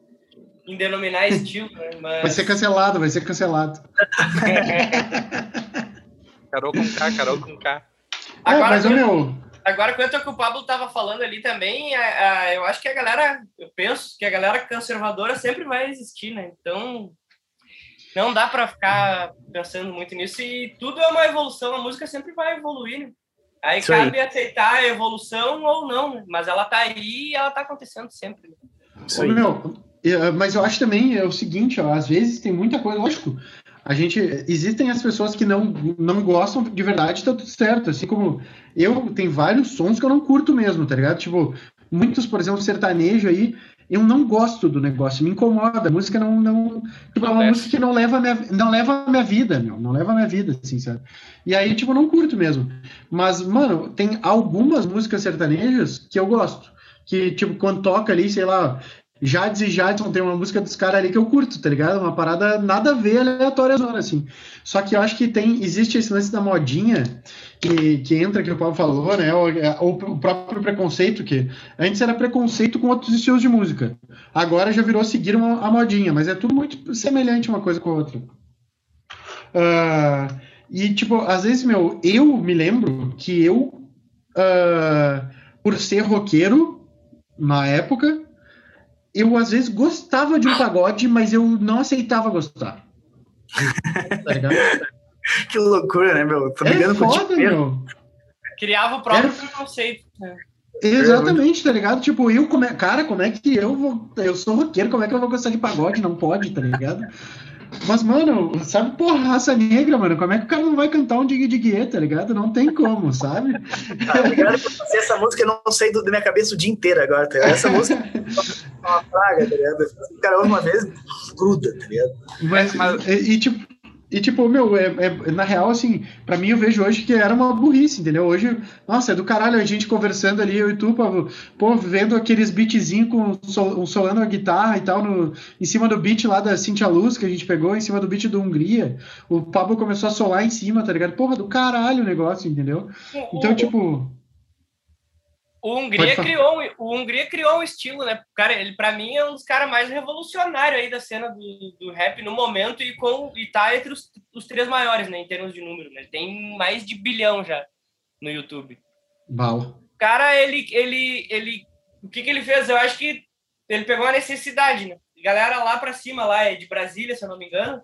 Speaker 4: em denominar estilo, né? (laughs) Mas...
Speaker 1: Vai ser cancelado, vai ser cancelado. (laughs)
Speaker 2: Carol com K, Carol com K.
Speaker 1: É, Agora, mas, eu... meu,
Speaker 4: Agora, quanto ao que o Pablo estava falando ali também, a, a, eu acho que a galera, eu penso que a galera conservadora sempre vai existir, né? Então, não dá para ficar pensando muito nisso. E tudo é uma evolução, a música sempre vai evoluir, né? Aí Isso cabe aí. aceitar a evolução ou não, né? Mas ela tá aí e ela tá acontecendo sempre. Né?
Speaker 1: Isso aí. Meu, mas eu acho também é o seguinte, ó, às vezes tem muita coisa, lógico, a gente existem as pessoas que não não gostam de verdade, tá tudo certo, assim como eu tem vários sons que eu não curto mesmo, tá ligado? Tipo, muitos, por exemplo, sertanejo aí, eu não gosto do negócio, me incomoda. A música não. não tipo, é uma música que não leva, a minha, não leva minha vida, meu. Não leva a minha vida, assim, sabe? E aí, tipo, não curto mesmo. Mas, mano, tem algumas músicas sertanejas que eu gosto. Que, tipo, quando toca ali, sei lá, Jades e Jadson tem uma música dos caras ali que eu curto, tá ligado? Uma parada nada a ver aleatória zona, assim. Só que eu acho que tem, existe esse lance da modinha que, que entra, que o Paulo falou, né? O próprio preconceito, que antes era preconceito com outros estilos de música. Agora já virou seguir uma, a modinha, mas é tudo muito semelhante uma coisa com a outra. Uh, e, tipo, às vezes, meu, eu me lembro que eu, uh, por ser roqueiro, na época, eu às vezes gostava de um pagode, mas eu não aceitava gostar.
Speaker 3: Tá (laughs) ligado? que loucura, né, meu?
Speaker 1: Tô é foda, meu.
Speaker 4: Criava o próprio é... preconceito. Né?
Speaker 1: Exatamente, tá ligado? Tipo, eu, como é, cara, como é que eu vou. Eu sou roqueiro, como é que eu vou gostar de pagode? Não pode, tá ligado? Mas, mano, sabe, porra, raça negra, mano, como é que o cara não vai cantar um Dig Dig tá ligado? Não tem como, sabe?
Speaker 3: Tá ligado? Essa música eu não sei do, da minha cabeça o dia inteiro agora, tá ligado? Essa música é uma praga, tá ligado? O cara ouve uma vez, gruda, tá ligado?
Speaker 1: Mas, mas e, e, tipo, e, tipo, meu, é, é, na real, assim, pra mim eu vejo hoje que era uma burrice, entendeu? Hoje, nossa, é do caralho a gente conversando ali, eu e tu, Pablo, pô, vendo aqueles beatzinhos com sol, solando a guitarra e tal, no, em cima do beat lá da Cintia Luz, que a gente pegou, em cima do beat do Hungria. O Pablo começou a solar em cima, tá ligado? Porra, do caralho o negócio, entendeu? Então, tipo.
Speaker 4: O Hungria, criou, o Hungria criou um estilo, né? Cara, ele para mim é um dos caras mais revolucionários aí da cena do, do rap no momento e, com, e tá entre os, os três maiores, né? Em termos de número, né? Ele tem mais de bilhão já no YouTube.
Speaker 1: Bala.
Speaker 4: O cara, ele, ele, ele, o que que ele fez? Eu acho que ele pegou a necessidade, né? Galera lá para cima, lá é de Brasília, se eu não me engano.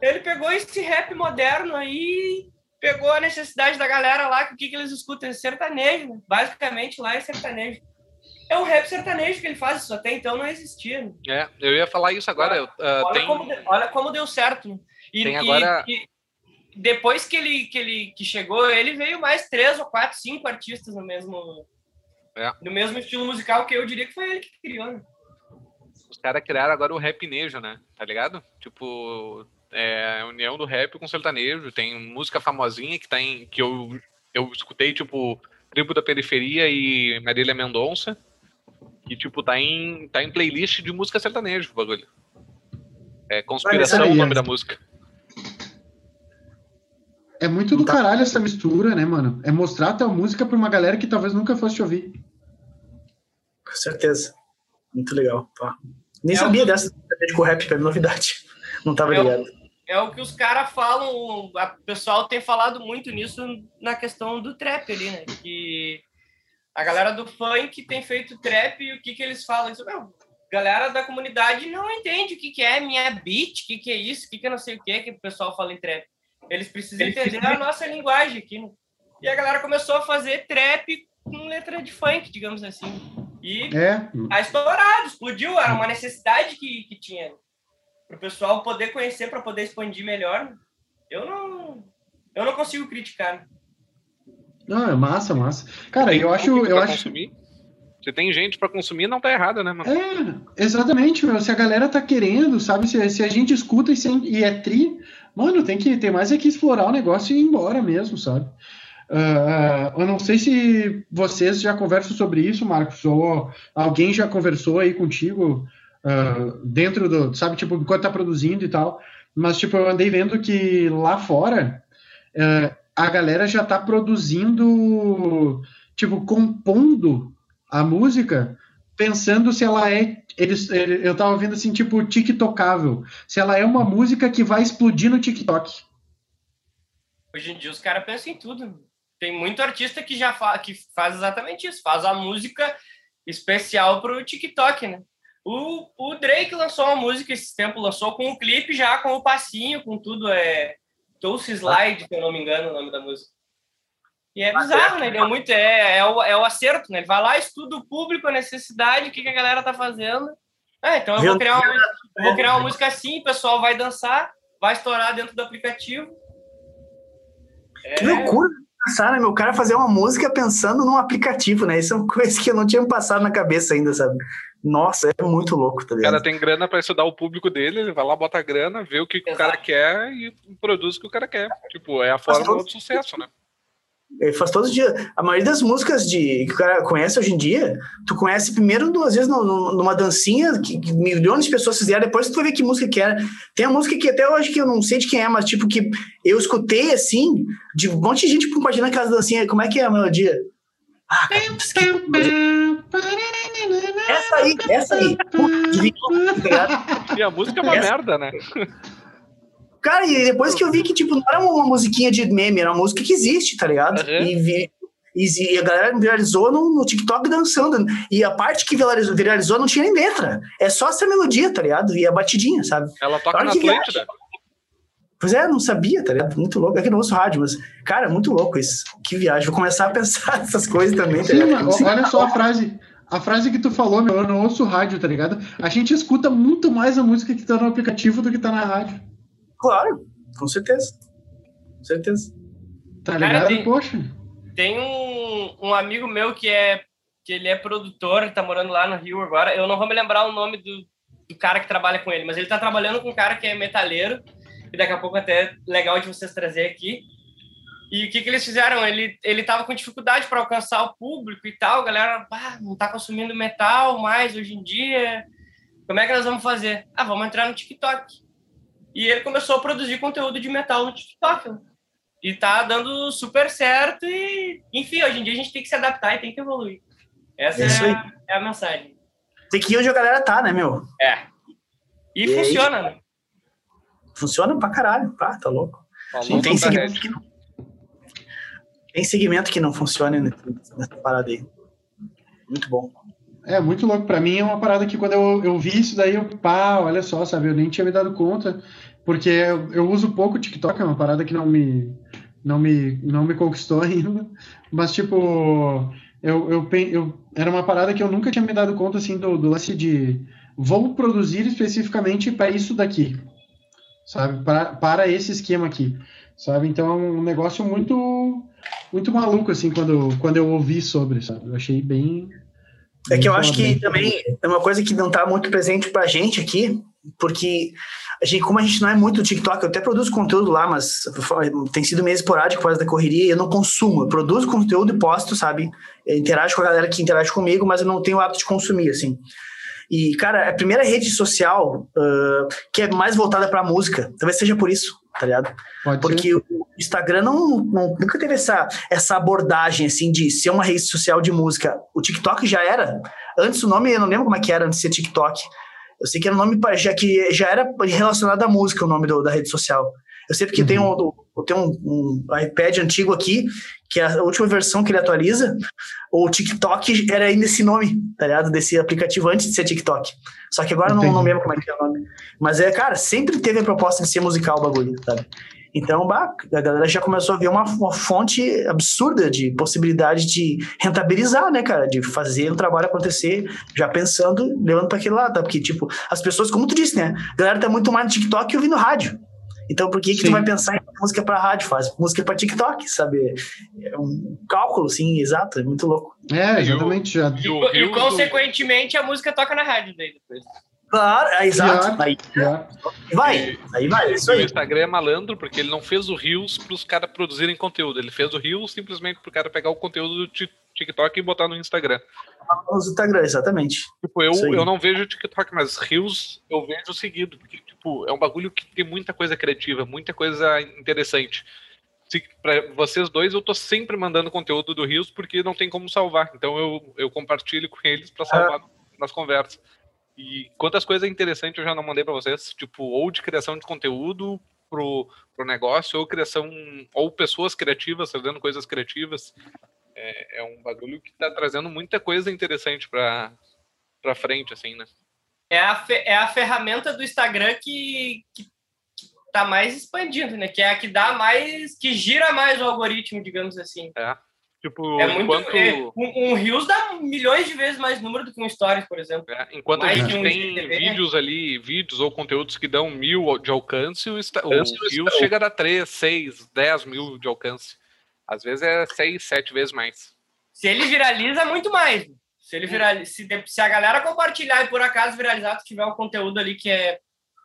Speaker 4: Ele pegou esse rap moderno aí pegou a necessidade da galera lá, que o que, que eles escutam? É sertanejo, né? basicamente lá é sertanejo. É um rap sertanejo que ele faz, isso até então não existia. Né?
Speaker 2: É, eu ia falar isso agora. Eu, uh,
Speaker 4: olha,
Speaker 2: tem...
Speaker 4: como, olha como deu certo. Né?
Speaker 2: E, tem agora...
Speaker 4: E, e, depois que ele, que ele que chegou, ele veio mais três ou quatro, cinco artistas no mesmo, é. no mesmo estilo musical que eu diria que foi ele que criou. Né?
Speaker 2: Os caras criaram agora o rapnejo, né? Tá ligado? Tipo, é a união do rap com sertanejo. Tem música famosinha que, tá em, que eu, eu escutei, tipo, Tribo da Periferia e Marília Mendonça. Que, tipo, tá em, tá em playlist de música sertanejo, bagulho. É Conspiração o nome da música.
Speaker 1: É muito do tá. caralho essa mistura, né, mano? É mostrar a tua música pra uma galera que talvez nunca fosse te ouvir.
Speaker 3: Com certeza. Muito legal. Pá. Nem é sabia o... dessa com rap, é novidade. Não tava é ligado
Speaker 4: é o que os caras falam, o pessoal tem falado muito nisso na questão do trap ali, né? Que a galera do funk tem feito trap e o que que eles falam? Isso, meu, galera da comunidade não entende o que que é minha beat, o que que é isso, o que que é não sei o que que o pessoal fala em trap. Eles precisam entender a nossa linguagem aqui, né? E a galera começou a fazer trap com letra de funk, digamos assim. E é. tá estourado, explodiu, era uma necessidade que, que tinha para o pessoal poder conhecer, para poder expandir melhor, eu não, eu não consigo criticar.
Speaker 1: Não, é massa, massa. Cara, eu acho, eu acho.
Speaker 2: Consumir. Se tem gente para consumir, não tá errado, né, mano?
Speaker 1: É, exatamente, meu. Se a galera tá querendo, sabe? Se, se a gente escuta e, sem, e é tri, mano, tem que ter mais é que explorar o negócio e ir embora mesmo, sabe? Uh, eu não sei se vocês já conversam sobre isso, Marcos, ou alguém já conversou aí contigo uh, dentro do, sabe, tipo, enquanto tá produzindo e tal. Mas, tipo, eu andei vendo que lá fora uh, a galera já tá produzindo, tipo, compondo a música pensando se ela é. Eles, eu tava vendo assim, tipo, TikTokável. Se ela é uma música que vai explodir no TikTok.
Speaker 4: Hoje em dia os caras pensam em tudo. tem muito artista que já fa que faz exatamente isso, faz a música especial pro TikTok, né? O, o Drake lançou uma música esse tempo, lançou com um clipe já, com o passinho, com tudo, é Toast Slide, se eu não me engano o nome da música. E é bizarro, né? Ele é muito, é, é, o, é o acerto, né? Ele vai lá, estuda o público, a necessidade, o que, que a galera tá fazendo. É, então eu vou criar, uma, vou criar uma música assim, o pessoal vai dançar, vai estourar dentro do aplicativo.
Speaker 3: Que é... loucura pensar, né? Meu cara fazer uma música pensando num aplicativo, né? Isso é uma coisa que eu não tinha passado na cabeça ainda, sabe? Nossa, é muito louco, tá ligado?
Speaker 2: O cara tem grana para estudar o público dele, ele vai lá, bota a grana, vê o que, que o cara quer e produz o que o cara quer. Tipo, é a fórmula do sucesso, né?
Speaker 3: Ele faz todo dia. A maioria das músicas de, que o cara conhece hoje em dia, tu conhece primeiro duas vezes numa dancinha que, que, milhões de pessoas fizeram, depois tu vai ver que música que era. Tem a música que até hoje que eu não sei de quem é, mas tipo que eu escutei assim, de um monte de gente compartilhando aquelas dancinhas. Como é que é a melodia? Ah, cara, essa aí, essa aí.
Speaker 2: e a música é uma essa... merda, né?
Speaker 3: Cara, e depois que eu vi que, tipo, não era uma musiquinha de meme, era uma música que existe, tá ligado? Uhum. E, vi, e, e, a galera viralizou no, no, TikTok dançando. E a parte que viralizou, viralizou não tinha nem letra. É só essa melodia, tá ligado? E a batidinha, sabe?
Speaker 2: Ela toca na Atlântida.
Speaker 3: Pois é, não sabia, tá ligado? Muito louco. É que não ouço rádio, mas, cara, muito louco isso. Que viagem. Vou começar a pensar (laughs) nessas coisas também,
Speaker 1: tá ligado? Sim, olha só a frase. A frase que tu falou, meu, eu não ouço rádio, tá ligado? A gente escuta muito mais a música que tá no aplicativo do que tá na rádio.
Speaker 3: Claro, com certeza. Com certeza.
Speaker 1: Tá ligado? Cara, tem, Poxa.
Speaker 4: Tem um, um amigo meu que é que ele é produtor, tá morando lá no Rio agora. Eu não vou me lembrar o nome do, do cara que trabalha com ele, mas ele tá trabalhando com um cara que é metaleiro, e daqui a pouco até é legal de vocês trazer aqui. E o que, que eles fizeram? Ele, ele tava com dificuldade para alcançar o público e tal, a galera ah, não tá consumindo metal mais hoje em dia. Como é que nós vamos fazer? Ah, vamos entrar no TikTok. E ele começou a produzir conteúdo de metal no TikTok. E tá dando super certo. E, enfim, hoje em dia a gente tem que se adaptar e tem que evoluir. Essa é, é, a, é a, mensagem.
Speaker 3: Tem que ir onde a galera tá, né, meu?
Speaker 4: É. E, e funciona, aí? né?
Speaker 3: Funciona pra caralho. Pá, tá louco. Sim, tem segmento que não... Tem segmento que não funciona nessa parada aí. Muito bom.
Speaker 1: É, muito louco. Para mim é uma parada que quando eu, eu vi isso daí, eu, pá, olha só, sabe? Eu nem tinha me dado conta, porque eu, eu uso pouco TikTok, é uma parada que não me, não me, não me conquistou (laughs) ainda. Mas, tipo, eu, eu, eu, era uma parada que eu nunca tinha me dado conta, assim, do, do lance de vou produzir especificamente para isso daqui, sabe? Para, para esse esquema aqui, sabe? Então é um negócio muito, muito maluco, assim, quando, quando eu ouvi sobre, sabe? Eu achei bem
Speaker 3: é que eu acho que também é uma coisa que não está muito presente para a gente aqui, porque a gente, como a gente não é muito TikTok, eu até produzo conteúdo lá, mas tem sido meio esporádico por causa da correria, eu não consumo, eu produzo conteúdo e posto, sabe? Eu interajo com a galera que interage comigo, mas eu não tenho o hábito de consumir, assim. E, cara, a primeira rede social uh, que é mais voltada para música, talvez seja por isso, tá ligado? Pode Porque ser. o Instagram não, não, nunca teve essa, essa abordagem, assim, de ser uma rede social de música. O TikTok já era. Antes o nome, eu não lembro como é que era antes de ser TikTok. Eu sei que era um nome já, que já era relacionado à música, o nome do, da rede social. Eu sei porque uhum. tem, um, tem um, um, iPad antigo aqui, que é a última versão que ele atualiza, o TikTok era ainda esse nome, tá ligado? Desse aplicativo antes de ser TikTok. Só que agora não, não lembro como é que é o nome. Mas é, cara, sempre teve a proposta de ser musical o bagulho, sabe? Então, bah, a galera já começou a ver uma, uma, fonte absurda de possibilidade de rentabilizar, né, cara? De fazer o trabalho acontecer, já pensando, levando para aquele lado, tá? Porque, tipo, as pessoas, como tu disse, né? A galera tá muito mais no TikTok ouvindo rádio. Então, por que, que tu vai pensar em música para rádio? Faz música para TikTok, sabe? É um cálculo, sim, exato, é muito louco.
Speaker 1: É, exatamente. Já...
Speaker 4: E, e, e, consequentemente, a música toca na rádio daí depois.
Speaker 3: Claro, é exato. Aí, vai, aí vai. Isso aí.
Speaker 2: O Instagram é malandro porque ele não fez o Reels para os caras produzirem conteúdo. Ele fez o Reels simplesmente para o cara pegar o conteúdo do TikTok e botar no Instagram.
Speaker 3: No Instagram, exatamente.
Speaker 2: Tipo, eu, eu não vejo TikTok, mas Reels eu vejo seguido. Porque, tipo, é um bagulho que tem muita coisa criativa, muita coisa interessante. Para vocês dois, eu tô sempre mandando conteúdo do Reels porque não tem como salvar. Então eu, eu compartilho com eles para salvar ah. nas conversas. E quantas coisas interessantes eu já não mandei para vocês, tipo, ou de criação de conteúdo, pro, pro negócio, ou criação, ou pessoas criativas trazendo coisas criativas. É, é um bagulho que tá trazendo muita coisa interessante para para frente, assim, né?
Speaker 4: É a, é a ferramenta do Instagram que, que tá mais expandindo, né? Que é a que dá mais, que gira mais o algoritmo, digamos assim.
Speaker 2: É. Tipo,
Speaker 4: é muito,
Speaker 2: enquanto...
Speaker 4: é, um, um Reels dá milhões de vezes mais número do que um Stories, por exemplo.
Speaker 2: É, enquanto mais a gente um tem vídeos ali, vídeos ou conteúdos que dão mil de alcance, o, o Reels chega a dar 3, 6, 10 mil de alcance. Às vezes é 6, 7 vezes mais.
Speaker 4: Se ele viraliza, muito mais. Se ele viraliza, se, se a galera compartilhar e por acaso viralizar, tu tiver um conteúdo ali que é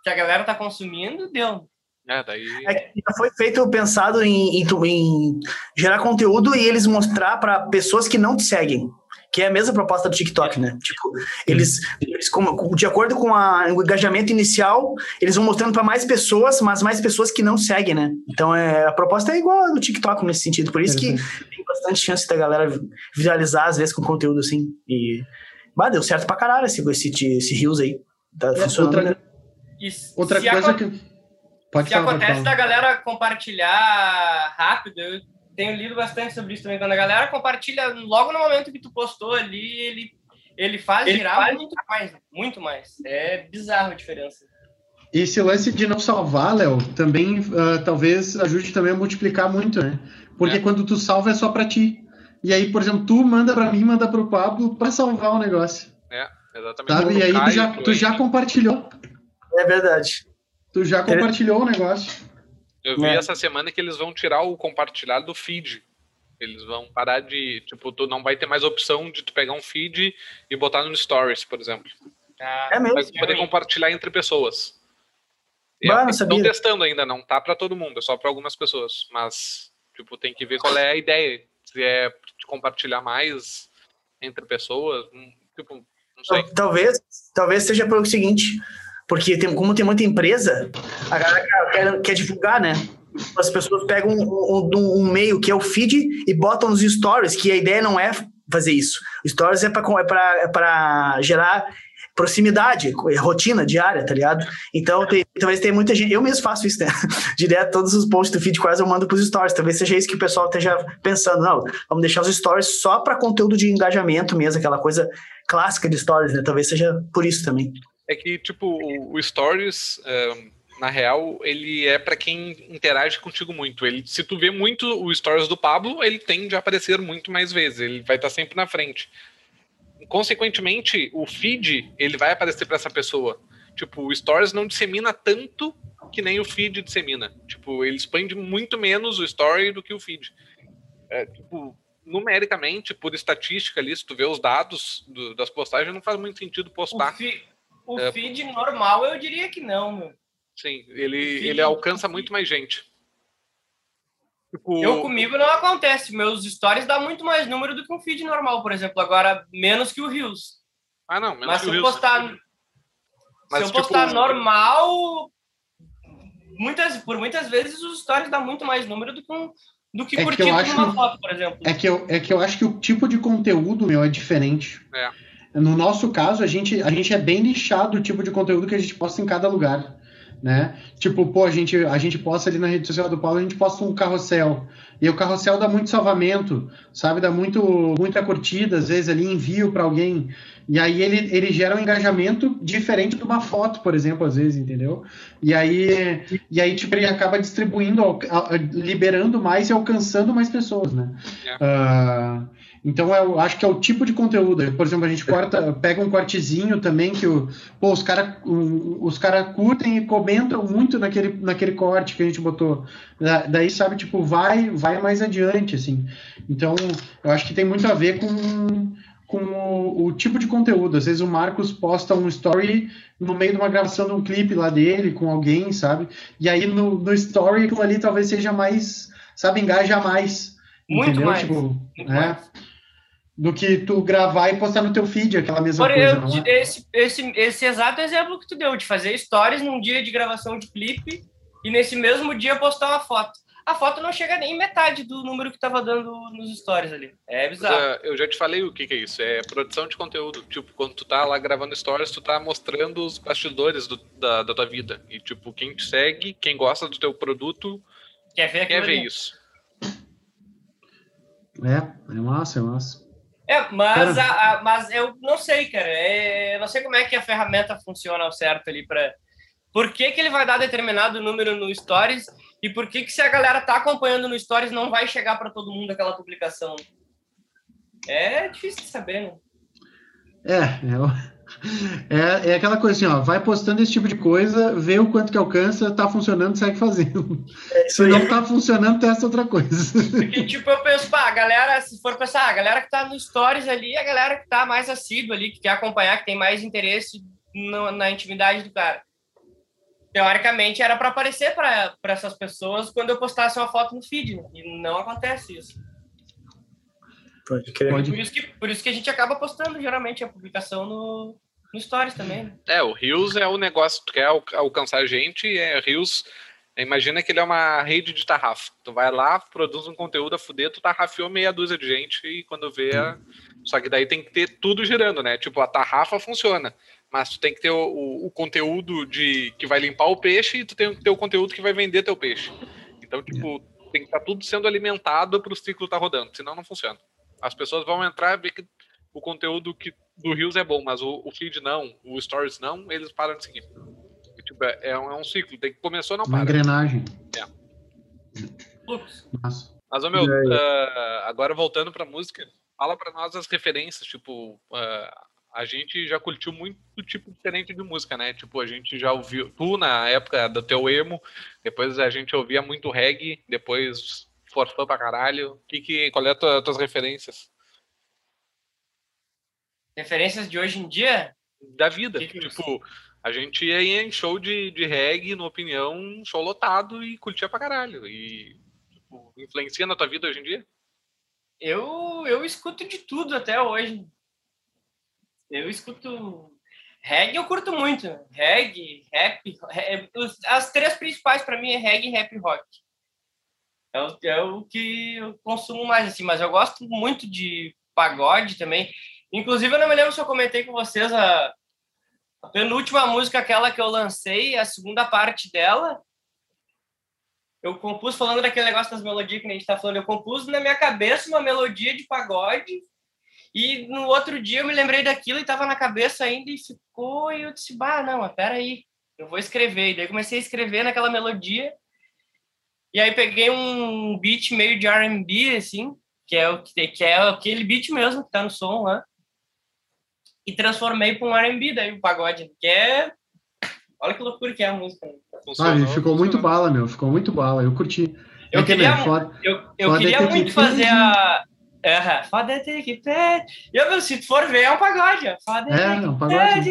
Speaker 4: que a galera tá consumindo, deu.
Speaker 2: É, daí...
Speaker 3: É, foi feito, pensado em, em, em, gerar conteúdo e eles mostrar para pessoas que não te seguem. Que é a mesma proposta do TikTok, né? Tipo, eles, eles de acordo com a, o engajamento inicial, eles vão mostrando para mais pessoas, mas mais pessoas que não seguem, né? Então é, a proposta é igual a do TikTok nesse sentido. Por isso que tem bastante chance da galera visualizar, às vezes, com conteúdo assim. E. Bah, deu certo pra caralho esse, esse, esse Reels aí. Tá funcionando.
Speaker 1: Outra,
Speaker 3: né?
Speaker 1: outra coisa que.
Speaker 4: Pode falar, acontece da galera compartilhar rápido. Tenho lido bastante sobre isso também. Quando a galera compartilha logo no momento que tu postou ali, ele, ele faz ele girar faz... muito mais, muito mais. É bizarro a diferença.
Speaker 1: Esse lance de não salvar, Léo, também uh, talvez ajude também a multiplicar muito, né? Porque é. quando tu salva é só para ti. E aí, por exemplo, tu manda para mim, manda para o Pablo para salvar o negócio.
Speaker 2: É, exatamente.
Speaker 1: Sabe? E aí tu já, tu já compartilhou.
Speaker 3: É verdade.
Speaker 1: Tu já compartilhou o negócio.
Speaker 2: Eu vi é. essa semana que eles vão tirar o compartilhar do feed. Eles vão parar de. Tipo, tu não vai ter mais opção de tu pegar um feed e botar no Stories, por exemplo.
Speaker 3: Ah, é mesmo? Vai
Speaker 2: poder é compartilhar entre pessoas.
Speaker 3: Bah, Estão
Speaker 2: testando ainda, não tá para todo mundo, é só para algumas pessoas. Mas, tipo, tem que ver qual é a ideia. Se é compartilhar mais entre pessoas. Hum, tipo, não sei.
Speaker 3: Talvez, talvez seja pelo seguinte porque tem, como tem muita empresa, a galera quer, quer divulgar, né? As pessoas pegam um, um, um, meio que é o feed e botam nos stories, que a ideia não é fazer isso. Stories é para é gerar proximidade, rotina diária, tá ligado? Então, tem, talvez tenha muita gente. Eu mesmo faço isso, né? (laughs) Direto, todos os posts do feed quase eu mando pros stories. Talvez seja isso que o pessoal esteja pensando. Não, vamos deixar os stories só para conteúdo de engajamento mesmo, aquela coisa clássica de stories, né? Talvez seja por isso também
Speaker 2: é que, tipo, o, Stories, um, na real, ele é para quem interage contigo muito. Ele, se tu vê muito o Stories do Pablo, ele tende a aparecer muito mais vezes. Ele vai estar sempre na frente. Consequentemente, o feed, ele vai aparecer para essa pessoa. Tipo, o Stories não dissemina tanto que nem o feed dissemina. Tipo, ele expande muito menos o story do que o feed. É, tipo, numericamente, por estatística ali, se tu vê os dados do, das postagens, não faz muito sentido postar.
Speaker 4: O, fi, o é, feed normal, eu diria que não, meu.
Speaker 2: Sim, ele, ele alcança muito mais gente.
Speaker 4: Tipo... Eu comigo não acontece. Meus stories dá muito mais número do que um feed normal, por exemplo. Agora, menos que o Reels.
Speaker 2: Ah, não, menos
Speaker 4: Mas
Speaker 2: que o
Speaker 4: Reels. Postar, Mas, se eu tipo... postar normal, muitas, por muitas vezes os stories dá muito mais número do que um, do que
Speaker 1: é
Speaker 4: curtindo
Speaker 1: que acho,
Speaker 4: uma foto, por exemplo.
Speaker 1: É que, eu, é que eu acho que o tipo de conteúdo, meu, é diferente.
Speaker 2: É.
Speaker 1: No nosso caso, a gente, a gente é bem lixado o tipo de conteúdo que a gente posta em cada lugar. Né? Tipo, pô, a gente, a gente posta ali na rede social do Paulo, a gente posta um carrossel. E o carrossel dá muito salvamento, sabe? Dá muito, muita curtida, às vezes ali envio para alguém. E aí ele, ele gera um engajamento diferente de uma foto, por exemplo, às vezes, entendeu? E aí, e aí tipo, ele acaba distribuindo, liberando mais e alcançando mais pessoas, né? É. Uh, então eu acho que é o tipo de conteúdo. Por exemplo, a gente corta, (laughs) pega um cortezinho também que o, pô, os caras os cara curtem e comentam muito naquele, naquele corte que a gente botou. Da, daí, sabe, tipo, vai, vai mais adiante, assim. Então, eu acho que tem muito a ver com, com o, o tipo de conteúdo. Às vezes o Marcos posta um story no meio de uma gravação de um clipe lá dele com alguém, sabe? E aí no, no story aquilo ali talvez seja mais, sabe, engaja mais.
Speaker 4: Muito
Speaker 1: entendeu?
Speaker 4: mais.
Speaker 1: Tipo,
Speaker 4: muito
Speaker 1: é.
Speaker 4: mais
Speaker 1: do que tu gravar e postar no teu feed, aquela mesma Por coisa.
Speaker 4: Eu, é? esse, esse, esse exato exemplo que tu deu, de fazer stories num dia de gravação de clipe e nesse mesmo dia postar uma foto. a foto não chega nem metade do número que tava dando nos stories ali. É bizarro.
Speaker 2: Mas, uh, eu já te falei o que, que, é isso. É produção de conteúdo. Tipo, quando tu tá lá gravando stories, tu tá mostrando os bastidores do, da, da tua vida. E, tipo, quem te segue, quem gosta do teu produto,
Speaker 4: quer ver,
Speaker 2: quer ver isso.
Speaker 1: É, é massa, é massa.
Speaker 4: É, mas, a, a, mas eu não sei, cara. É, eu não sei como é que a ferramenta funciona ao certo ali para por que, que ele vai dar determinado número no Stories e por que, que se a galera tá acompanhando no Stories não vai chegar para todo mundo aquela publicação. É difícil de saber, né?
Speaker 1: É, é, é, aquela coisa assim, ó, vai postando esse tipo de coisa, vê o quanto que alcança, tá funcionando, segue fazendo. É se não tá funcionando, testa outra coisa.
Speaker 4: Porque, tipo, eu penso, pá, a galera, se for pensar, a galera que tá no Stories ali, a galera que tá mais assídua ali, que quer acompanhar, que tem mais interesse no, na intimidade do cara teoricamente era para aparecer para essas pessoas quando eu postasse uma foto no feed, né? e não acontece isso.
Speaker 3: Pode crer.
Speaker 4: Por isso, que, por isso que a gente acaba postando geralmente a publicação no, no Stories também. Né?
Speaker 2: É, o Rios é o negócio que quer alcançar gente, é Rios. Imagina que ele é uma rede de tarrafa. Tu vai lá, produz um conteúdo a fuder, tu tarrafiou meia dúzia de gente e quando vê. A... Só que daí tem que ter tudo girando, né? Tipo, a tarrafa funciona mas tu tem que ter o, o, o, conteúdo de que vai limpar o peixe e tu tem que ter o conteúdo que vai vender teu peixe. Então, tipo, tem que estar tá tudo sendo alimentado para o ciclo estar tá rodando, senão não funciona. As pessoas vão entrar e ver que o conteúdo que, do Rios é bom, mas o, o feed não, o stories não, eles param de seguir. Tipo, é, é, um, é, um, ciclo, tem que começar ou não
Speaker 1: Uma
Speaker 2: para.
Speaker 1: engrenagem.
Speaker 2: É. Ups. Mas, ô, meu, uh, agora voltando pra música, fala pra nós as referências, tipo, uh, a gente já curtiu muito tipo diferente de música, né? Tipo, a gente já ouviu, tu na época do teu emo, depois a gente ouvia muito reggae, depois forfã pra caralho. Que, que, qual é as tua, tuas referências?
Speaker 4: Referências de hoje em dia?
Speaker 2: Da vida. Que que é tipo, a gente ia em show de, de reggae, no opinião, show lotado e curtia pra caralho. E tipo, influencia na tua vida hoje em dia?
Speaker 4: Eu, eu escuto de tudo até hoje. Eu escuto reggae, eu curto muito. Reggae, rap, rap as três principais para mim é reggae, rap e rock. É o, é o que eu consumo mais assim, mas eu gosto muito de pagode também. Inclusive, eu não me lembro se eu comentei com vocês a, a penúltima música, aquela que eu lancei, a segunda parte dela. Eu compus falando daquele negócio das melodias que a gente está falando. Eu compus na minha cabeça uma melodia de pagode e no outro dia eu me lembrei daquilo e estava na cabeça ainda e ficou. E eu disse, bah, não, mas peraí, eu vou escrever. E daí comecei a escrever naquela melodia. E aí peguei um beat meio de RB, assim, que é, o, que é aquele beat mesmo que tá no som lá. E transformei para um RB, daí o pagode, que é. Olha que loucura que é a música.
Speaker 1: ah, ficou muito bala, meu. Ficou muito bala. Eu curti.
Speaker 4: Eu é queria, que, foda, eu, eu queria muito fazer a, (laughs) é, foda ter que pede. E eu, se tu for ver, é um pagode. Foda
Speaker 1: é, é um pagode.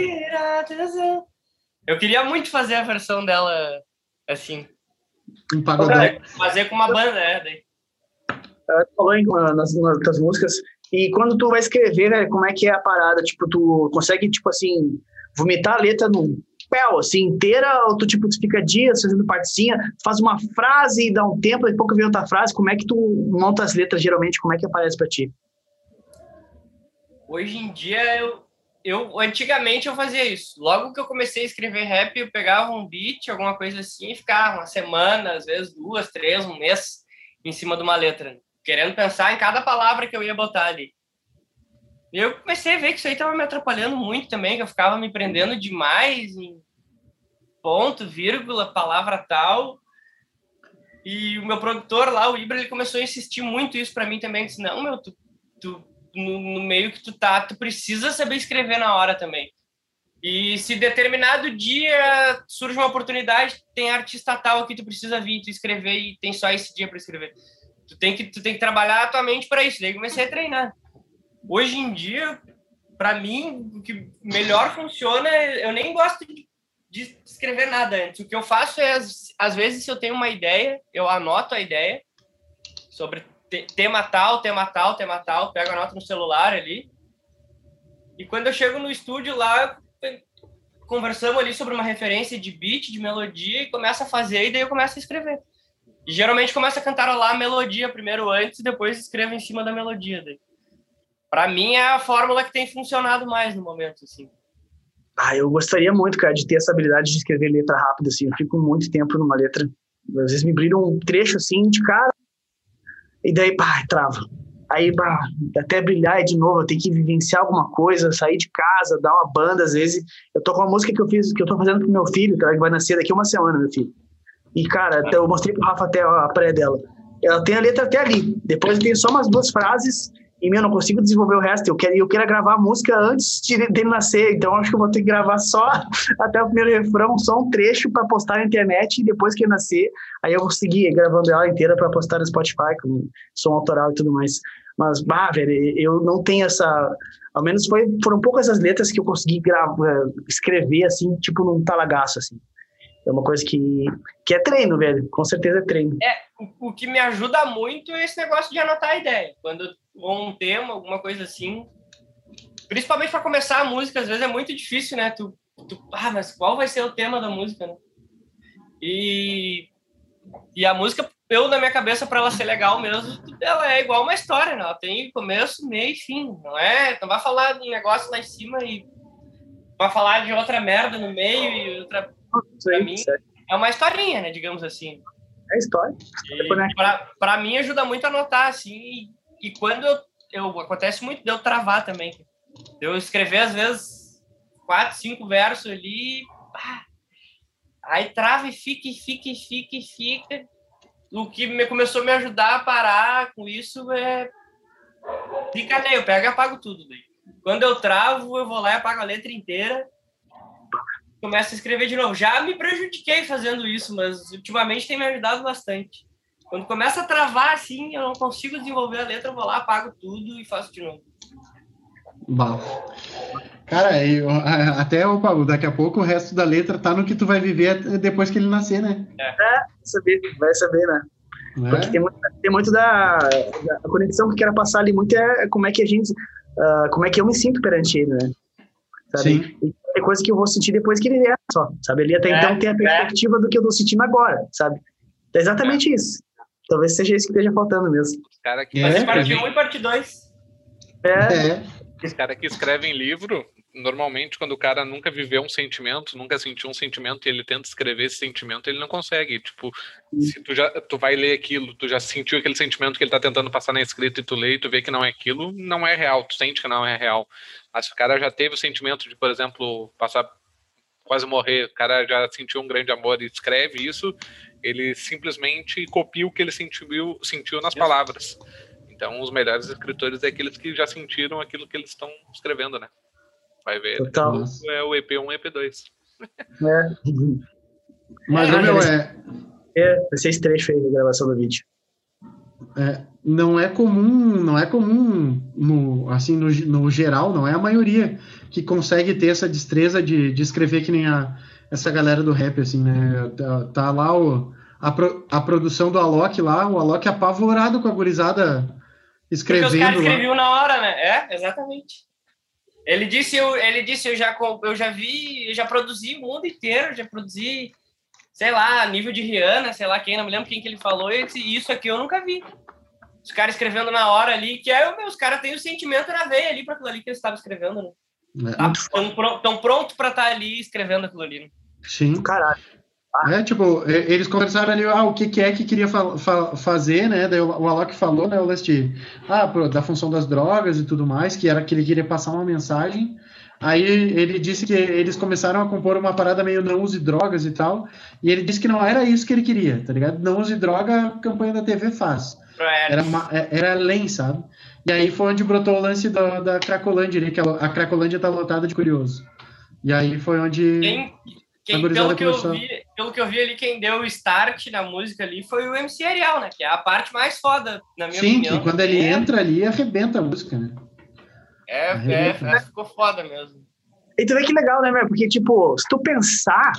Speaker 4: Eu queria muito fazer a versão dela assim.
Speaker 1: Um pagodão.
Speaker 4: Fazer com uma banda, é. Daí.
Speaker 3: Falou em, nas, nas músicas. E quando tu vai escrever, né, como é que é a parada? Tipo, tu consegue, tipo assim, vomitar a letra num papel, assim, inteira, ou tu, tipo, tu fica dias fazendo partezinha, faz uma frase e dá um tempo, depois que vem outra frase, como é que tu monta as letras, geralmente, como é que aparece para ti?
Speaker 4: Hoje em dia, eu, eu, antigamente eu fazia isso. Logo que eu comecei a escrever rap, eu pegava um beat, alguma coisa assim, e ficava uma semana, às vezes duas, três, um mês, em cima de uma letra, querendo pensar em cada palavra que eu ia botar ali. E eu comecei a ver que isso aí estava me atrapalhando muito também, que eu ficava me prendendo demais em ponto, vírgula, palavra tal. E o meu produtor lá, o Ibra, ele começou a insistir muito isso para mim também. Disse, não, meu, tu, tu no, no, meio que tu tá, tu precisa saber escrever na hora também. E se determinado dia surge uma oportunidade, tem artista tal aqui, tu precisa vir, tu escrever e tem só esse dia para escrever. Tu tem que tu tem que trabalhar a tua mente para isso. Daí comecei a treinar. Hoje em dia, para mim, o que melhor funciona, eu nem gosto de, de, escrever nada antes. O que eu faço é, às vezes, se eu tenho uma ideia, eu anoto a ideia sobre tema tal, tema tal, tema tal, pego a nota no celular ali. E quando eu chego no estúdio lá, conversamos ali sobre uma referência de beat, de melodia, e começa a fazer, e daí eu começo a escrever. E geralmente começa a cantarolar a melodia primeiro antes e depois escrevo em cima da melodia. Daí. Pra mim é a fórmula que tem funcionado mais no momento, assim.
Speaker 3: Ah, eu gostaria muito, cara, de ter essa habilidade de escrever letra rápida, assim. Eu fico muito tempo numa letra. Às vezes me brilha um trecho, assim, de cara, e daí, pá, trava. Aí, bah, até brilhar de novo, eu tenho que vivenciar alguma coisa, sair de casa, dar uma banda, às vezes. Eu tô com uma música que eu fiz, que eu tô fazendo pro meu filho, que vai nascer daqui uma semana, meu filho. E, cara, eu mostrei pro Rafa até a pré dela. Ela tem a letra até ali. Depois tem só umas duas frases e, meu, não consigo desenvolver o resto. Eu quero, eu quero gravar a música antes de, dele nascer, então acho que eu vou ter que gravar só (laughs) até o primeiro refrão, só um trecho para postar na internet e depois que ele nascer, aí eu vou seguir gravando ela inteira para postar no Spotify com som autoral e tudo mais. Mas, bah, velho, eu não tenho essa. Ao menos foi, foram poucas as letras que eu consegui gravar, escrever assim, tipo num talagaço, assim. É uma coisa que, que é treino, velho. Com certeza é treino.
Speaker 4: É, o, o que me ajuda muito é esse negócio de anotar a ideia. Quando ou um tema, alguma coisa assim. Principalmente para começar a música, às vezes é muito difícil, né? Tu, tu, ah, mas qual vai ser o tema da música, né? E, e a música, eu na minha cabeça, para ela ser legal mesmo, ela é igual uma história, né? Ela tem começo, meio e fim, não é? Não vai falar de um negócio lá em cima e vai falar de outra merda no meio e outra. Pra mim, é uma historinha, né? Digamos assim.
Speaker 3: É história.
Speaker 4: Para mim ajuda muito a anotar, assim, e quando eu, eu acontece muito de eu travar também. Eu escrever às vezes quatro, cinco versos ali, aí trava e fica, e fica, e fica, e fica. O que me, começou a me ajudar a parar com isso é fica ali, eu pego e apago tudo. Daí. Quando eu travo, eu vou lá e apago a letra inteira. Começo a escrever de novo. Já me prejudiquei fazendo isso, mas ultimamente tem me ajudado bastante. Quando começa a travar assim, eu não consigo desenvolver a letra, eu vou lá, apago tudo e faço de novo.
Speaker 1: Bom. Cara, eu, até opa, daqui a pouco o resto da letra tá no que tu vai viver depois que ele nascer, né?
Speaker 3: É, é saber, vai saber, né? É? Porque tem muito, tem muito da, da conexão que eu quero passar ali, muito é como é que a gente, uh, como é que eu me sinto perante ele, né? Sabe? Sim. E é coisa que eu vou sentir depois que ele é só, sabe? Ele até é, então tem a é. perspectiva é. do que eu tô sentindo agora, sabe? É exatamente isso. Talvez seja isso que esteja faltando mesmo.
Speaker 2: Os caras que
Speaker 4: é, parte 1 e parte 2.
Speaker 3: É. é.
Speaker 2: Os caras que escrevem livro, normalmente, quando o cara nunca viveu um sentimento, nunca sentiu um sentimento e ele tenta escrever esse sentimento, ele não consegue. Tipo, se tu já tu vai ler aquilo, tu já sentiu aquele sentimento que ele tá tentando passar na escrita e tu lê e tu vê que não é aquilo, não é real, tu sente que não é real. Mas se o cara já teve o sentimento de, por exemplo, passar quase morrer, o cara já sentiu um grande amor e escreve isso, ele simplesmente copia o que ele sentiu, sentiu nas palavras. Então, os melhores escritores é aqueles que já sentiram aquilo que eles estão escrevendo, né? Vai ver.
Speaker 3: Total.
Speaker 2: É o EP1 e EP2.
Speaker 3: É. (laughs)
Speaker 1: Mas, é, meu, é...
Speaker 3: É, vai ser esse trecho aí da gravação do vídeo.
Speaker 1: É, não é comum, não é comum, no, assim, no, no geral, não é a maioria que consegue ter essa destreza de, de escrever que nem a, essa galera do rap, assim, né? Tá, tá lá o, a, pro, a produção do Alok lá, o Alok apavorado com a gurizada escrevendo. Porque os caras
Speaker 4: escreviam na hora, né? É, exatamente. Ele disse, eu, ele disse, eu já, eu já vi, eu já produzi o mundo inteiro, já produzi, sei lá, nível de Rihanna, sei lá quem, não me lembro quem que ele falou, e disse, isso aqui eu nunca vi. Os caras escrevendo na hora ali, que é, os caras têm o sentimento na veia ali para aquilo ali que eles estavam escrevendo, né? Estão é. prontos para estar tá ali escrevendo aquilo ali. Né?
Speaker 1: Sim.
Speaker 3: Caralho.
Speaker 1: É, tipo, eles conversaram ali, ah, o que, que é que queria fa fa fazer, né? Daí o, o Alok falou, né, o lance ah, da função das drogas e tudo mais, que era que ele queria passar uma mensagem. Aí ele disse que eles começaram a compor uma parada meio não use drogas e tal, e ele disse que não era isso que ele queria, tá ligado? Não use droga, a campanha da TV faz. Era, é, era além, sabe? E aí foi onde brotou o lance da, da Cracolândia, que a Cracolândia tá lotada de curioso. E aí foi onde.
Speaker 4: Quem, quem pelo, que eu vi, pelo que eu vi ali, quem deu o start na música ali foi o MC Ariel, né? Que é a parte mais foda, na minha
Speaker 1: Sim,
Speaker 4: opinião.
Speaker 1: Sim, que quando ele é... entra ali, arrebenta a música, né?
Speaker 4: É, é, é, ficou foda mesmo.
Speaker 3: E tu vê que legal, né, velho? Porque, tipo, se tu pensar,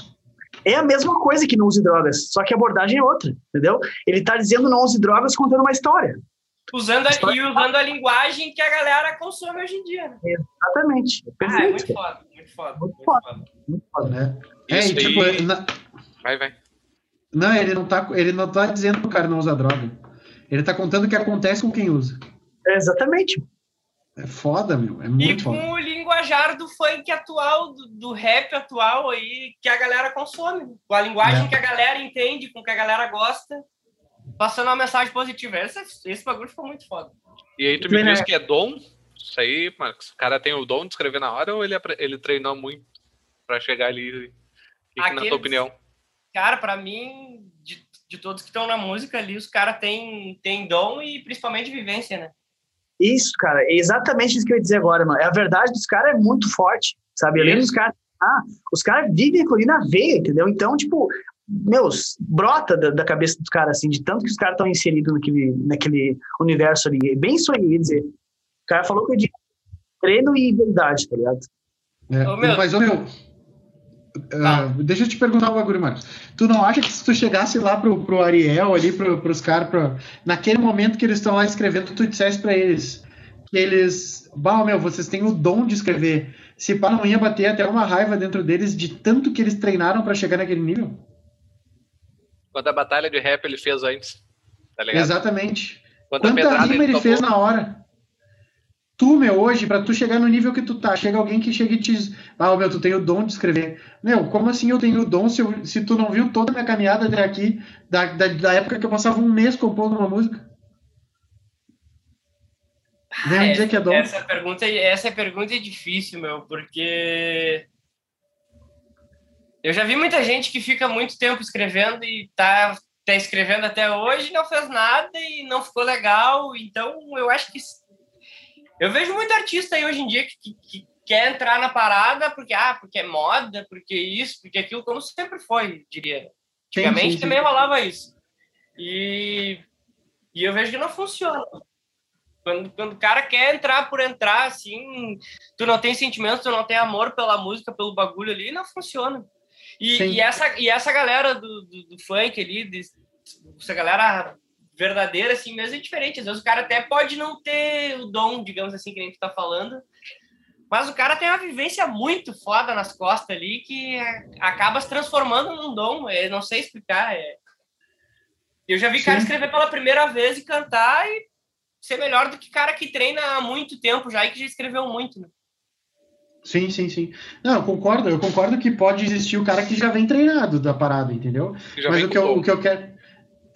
Speaker 3: é a mesma coisa que não use drogas, só que a abordagem é outra, entendeu? Ele tá dizendo não use drogas contando uma história.
Speaker 4: Usando a, e usando a linguagem que a galera consome hoje em dia. Né?
Speaker 3: Exatamente.
Speaker 4: Ah, é muito foda, muito foda. Muito, muito foda.
Speaker 3: Muito foda,
Speaker 1: né? É, e, tipo, na...
Speaker 2: Vai, vai.
Speaker 1: Não, ele não tá, ele não tá dizendo que o cara não usa droga. Ele tá contando o que acontece com quem usa.
Speaker 3: É, exatamente.
Speaker 1: É foda, meu. É
Speaker 4: E
Speaker 1: muito
Speaker 4: com
Speaker 1: foda.
Speaker 4: o linguajar do funk atual, do, do rap atual aí, que a galera consome. Com a linguagem
Speaker 1: É.
Speaker 4: que a galera entende, com que a galera gosta, passando uma mensagem positiva. Esse, esse bagulho ficou muito foda.
Speaker 2: E aí tu me diz que é dom? Isso aí, Marcos. O cara tem o dom de escrever na hora ou ele, ele treinou muito pra chegar ali? Que que, na
Speaker 4: Aqueles-
Speaker 2: tua opinião?
Speaker 4: Cara, pra mim, de, de todos que estão na música ali, os caras têm tem dom e principalmente vivência, né?
Speaker 3: Isso, cara, é exatamente isso que eu ia dizer agora, mano. É A verdade dos caras é muito forte, sabe? Além dos caras. Ah, os caras vivem aquilo ali na veia, entendeu? Então, tipo, meus, brota da, da cabeça dos caras, assim, de tanto que os caras estão inseridos naquele, naquele universo ali. É Bem isso aí, ia dizer. O cara falou que eu digo treino e verdade, tá ligado?
Speaker 1: É,
Speaker 4: Ô, meu-
Speaker 1: Mas, ô, meu. Ah, deixa eu te perguntar um bagulho, Marcos. Tu não acha que se tu chegasse lá pro, pro Ariel, ali, pro, pros caras, pro- naquele momento que eles estão lá escrevendo, tu dissesse pra eles que eles. Bah, meu, vocês têm o dom de escrever. Se pá, não ia bater até uma raiva dentro deles de tanto que eles treinaram pra chegar naquele nível?
Speaker 2: Quanta batalha de rap ele fez antes? Tá ligado?
Speaker 1: Exatamente.
Speaker 2: Quanta,
Speaker 1: Quanta rima ele
Speaker 2: tomou?
Speaker 1: fez na hora. Tu, meu, hoje, pra tu chegar no nível que tu tá, chega alguém que chega e te diz, ah, meu, tu tem o dom de escrever. Meu, como assim eu tenho o dom se, eu- se tu não viu toda a minha caminhada até aqui, da, da, da época que eu passava um mês compondo uma música? Vem me dizer que é dom.
Speaker 4: Essa pergunta, essa pergunta é difícil, meu, porque eu já vi muita gente que fica muito tempo escrevendo e tá, tá escrevendo até hoje, não fez nada e não ficou legal. Então, eu acho que eu vejo muito artista aí hoje em dia que, que, que quer entrar na parada porque ah, porque é moda, porque isso, porque aquilo, como sempre foi, diria. Antigamente
Speaker 1: sim.
Speaker 4: também rolava isso. E, e eu vejo que não funciona. Quando, quando o cara quer entrar por entrar, assim, tu não tem sentimento, tu não tem amor pela música, pelo bagulho ali, não funciona. E, e essa, e essa galera do, do, do funk ali, de- essa galera verdadeira, assim mesmo, é diferente. Às vezes o cara até pode não ter o dom, digamos assim, que nem tu tá falando, mas o cara tem uma vivência muito foda nas costas ali que acaba se transformando num dom. Eu não sei explicar. é. Eu já vi cara
Speaker 1: Sim.
Speaker 4: escrever pela primeira vez e cantar e ser melhor do que cara que treina há muito tempo já e que já escreveu muito. Né?
Speaker 1: Sim, sim, sim. Não, eu concordo, eu concordo que pode existir o cara que já vem treinado da parada, entendeu? Mas o que, eu, o que eu quero.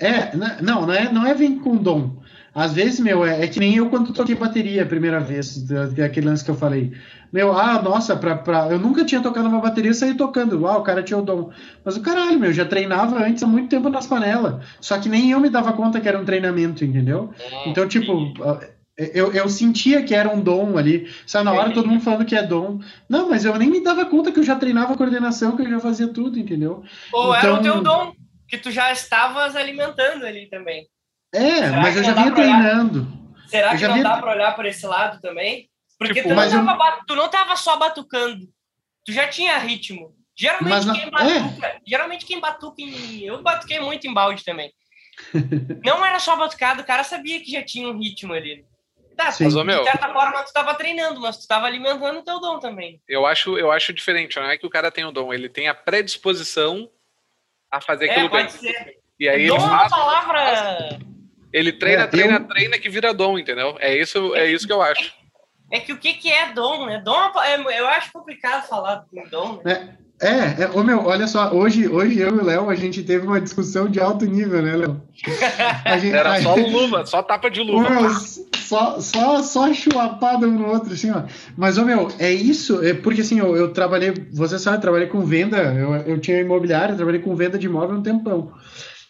Speaker 1: É, na- não, não é, não é vir com dom. Às vezes, meu, é, é que nem eu quando toquei bateria a primeira vez, daquele lance que eu falei. Meu, ah, nossa, pra, pra, eu nunca tinha tocado uma bateria e saí tocando. Uau, o cara tinha o dom. Mas o caralho, meu, já treinava antes há muito tempo nas panelas. Só que nem eu me dava conta que era um treinamento, entendeu? Então, tipo, eu, eu sentia que era um dom ali. Sabe, na hora todo mundo falando que é dom. Não, mas eu nem me dava conta que eu já treinava coordenação, que eu já fazia tudo, entendeu?
Speaker 4: Ou era o
Speaker 1: Então-
Speaker 4: teu dom, que tu já estavas alimentando ali também.
Speaker 1: É,
Speaker 4: Será
Speaker 1: mas eu já vinha treinando.
Speaker 4: Será
Speaker 1: Eu
Speaker 4: que
Speaker 1: já
Speaker 4: não
Speaker 1: vi-
Speaker 4: dá para olhar por esse lado também? Porque
Speaker 2: Tipo,
Speaker 4: tu, não
Speaker 1: mas eu-
Speaker 4: não tava só batucando, tu já tinha ritmo. Geralmente
Speaker 1: não-
Speaker 4: quem batuca, geralmente quem batuca em. Eu batuquei muito em balde também. (laughs) não era só batucado, o cara sabia que já tinha um ritmo ali. Tá,
Speaker 1: Sim.
Speaker 2: Mas, ô, meu,
Speaker 4: de certa forma tu tava treinando, mas tu tava alimentando o teu dom também.
Speaker 2: eu acho, eu acho diferente. Não é que o cara tem o dom, ele tem a predisposição a fazer
Speaker 4: É,
Speaker 2: aquilo bem.
Speaker 4: pode ser.
Speaker 2: E aí ele
Speaker 4: dom é uma
Speaker 2: faz,
Speaker 4: palavra.
Speaker 2: ele treina,
Speaker 1: É,
Speaker 2: treina,
Speaker 1: eu-
Speaker 2: treina que vira dom, entendeu? É isso, é isso que eu acho.
Speaker 4: É que o que, que é dom, né? Dom é é- eu acho complicado falar em dom. Né?
Speaker 1: É, é, ô meu, olha só, hoje, hoje eu e o Léo, a gente teve uma discussão de alto nível, né, Léo?
Speaker 2: Era só luva, só tapa de
Speaker 1: Ô,
Speaker 2: luva.
Speaker 1: meu, só, só, só chuapada um no outro, assim, ó. Mas, ô, meu, é isso, é porque, assim, eu, eu trabalhei, você sabe, eu trabalhei com venda, eu, eu tinha imobiliário, eu trabalhei com venda de imóvel um tempão.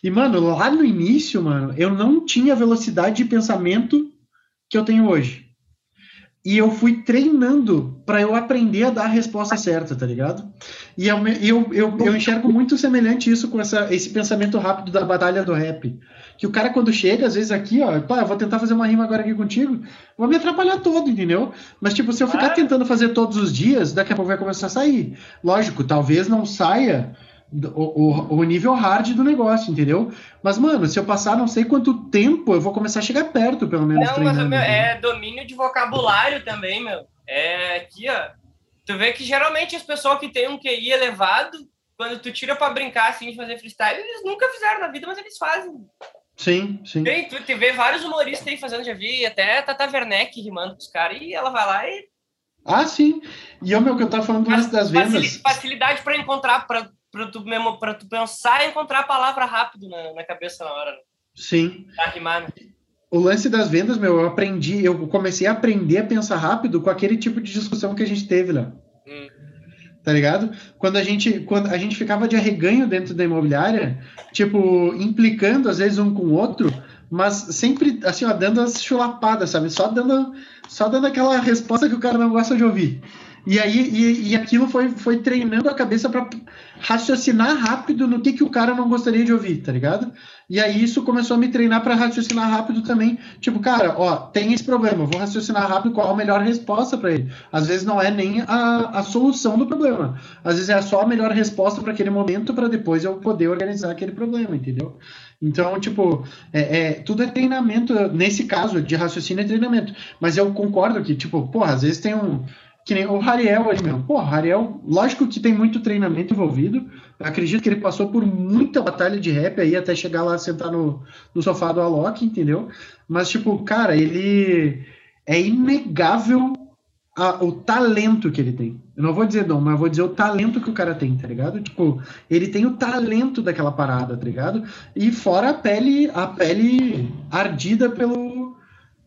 Speaker 1: E, mano, lá no início, mano, eu não tinha a velocidade de pensamento que eu tenho hoje. E eu fui treinando para eu aprender a dar a resposta certa, tá ligado? E eu, eu, eu, eu enxergo (laughs) muito semelhante isso com essa, esse pensamento rápido da batalha do rap. Que o cara, quando chega, às vezes aqui, ó, pá, eu vou tentar fazer uma rima agora aqui contigo, vou me atrapalhar todo, entendeu? Mas, tipo, se eu ficar
Speaker 4: Claro.
Speaker 1: tentando fazer todos os dias, daqui a pouco vai começar a sair. Lógico, talvez não saia o, o, o nível hard do negócio, entendeu? Mas, mano, se eu passar não sei quanto tempo, eu vou começar a chegar perto, pelo menos,
Speaker 4: Não, mas meu, é domínio de vocabulário também, meu. É aqui, ó. Tu vê que geralmente as pessoas que têm um QI elevado, quando tu tira pra brincar, assim, de fazer freestyle, eles nunca fizeram na vida, mas eles fazem.
Speaker 1: Sim, sim.
Speaker 4: Tem, tu, tu vê vários humoristas aí fazendo, já vi até Tata Werneck rimando com os caras, e ela vai lá e.
Speaker 1: Ah, sim. E o meu que eu tava falando das vendas.
Speaker 4: Facilidade para encontrar, para tu mesmo, para tu pensar e encontrar a palavra rápido na, na cabeça na hora. Né?
Speaker 1: Sim.
Speaker 4: Pra rimar, né?
Speaker 1: O lance das vendas, meu, eu aprendi, eu comecei a aprender a pensar rápido com aquele tipo de discussão que a gente teve lá. Hum. Tá ligado? Quando a gente, quando a gente ficava de arreganho dentro da imobiliária, tipo, implicando às vezes um com o outro, mas sempre assim, ó, dando as chulapadas, sabe? Só dando, só dando aquela resposta que o cara não gosta de ouvir. E aí e, e aquilo foi, foi treinando a cabeça para raciocinar rápido no que, que o cara não gostaria de ouvir, tá ligado? E aí isso começou a me treinar para raciocinar rápido também. Tipo, cara, ó, tem esse problema, vou raciocinar rápido qual a melhor resposta para ele. Às vezes não é nem a, a solução do problema. Às vezes é só a melhor resposta para aquele momento para depois eu poder organizar aquele problema, entendeu? Então, tipo, é, é, tudo é treinamento, nesse caso, de raciocínio é treinamento. Mas eu concordo que, tipo, porra, às vezes tem um que nem o Rariel ali mesmo. Pô, Rariel, lógico que tem muito treinamento envolvido. Eu acredito que ele passou por muita batalha de rap aí até chegar lá sentar no, no sofá do Alok, entendeu? Mas, tipo, cara, ele é inegável a, o talento que ele tem. Eu não vou dizer dom, mas vou dizer o talento que o cara tem, tá ligado? Tipo, ele tem o talento daquela parada, tá ligado? E fora a pele, a pele ardida pelo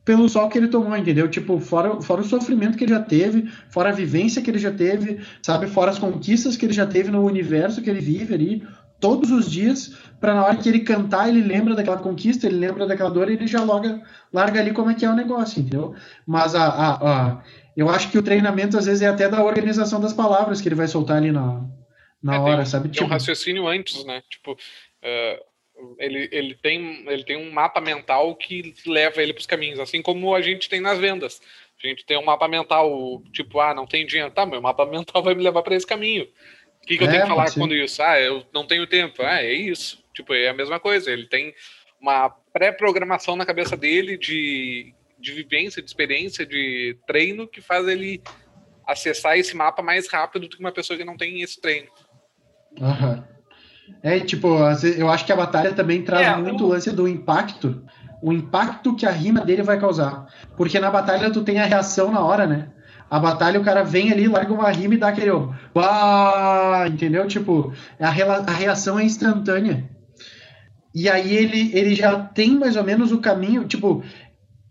Speaker 1: pelo sol que ele tomou, entendeu? Tipo, fora, fora o sofrimento que ele já teve, fora a vivência que ele já teve, sabe? Fora as conquistas que ele já teve no universo que ele vive ali, todos os dias, para na hora que ele cantar, ele lembra daquela conquista, ele lembra daquela dor e ele já loga, larga ali como é que é o negócio, entendeu? Mas a, a, a, eu acho que o treinamento, às vezes, é até da organização das palavras que ele vai soltar ali na, na é, hora,
Speaker 2: tem,
Speaker 1: sabe?
Speaker 2: Tipo... um raciocínio antes, né? Tipo. Uh ele, ele, tem, ele tem um mapa mental que leva ele para os caminhos, assim como a gente tem nas vendas. A gente tem um mapa mental, tipo, ah, não tem dinheiro. Tá, meu mapa (laughs) mental vai me levar para esse caminho. O que, que eu tenho que é, falar quando isso? Ah, eu não tenho tempo. Ah, é isso. Tipo, é a mesma coisa. Ele tem uma pré-programação na cabeça dele de, de vivência, de experiência, de treino que faz ele acessar esse mapa mais rápido do que uma pessoa que não tem esse treino.
Speaker 1: Aham. É, tipo, eu acho que a batalha também traz é, muito o lance do impacto, o impacto que a rima dele vai causar. Porque na batalha tu tem a reação na hora, né? A batalha o cara vem ali, larga uma rima e dá aquele. Uau! Entendeu? Tipo, a, a reação é instantânea. E aí ele, ele já tem mais ou menos o caminho, tipo,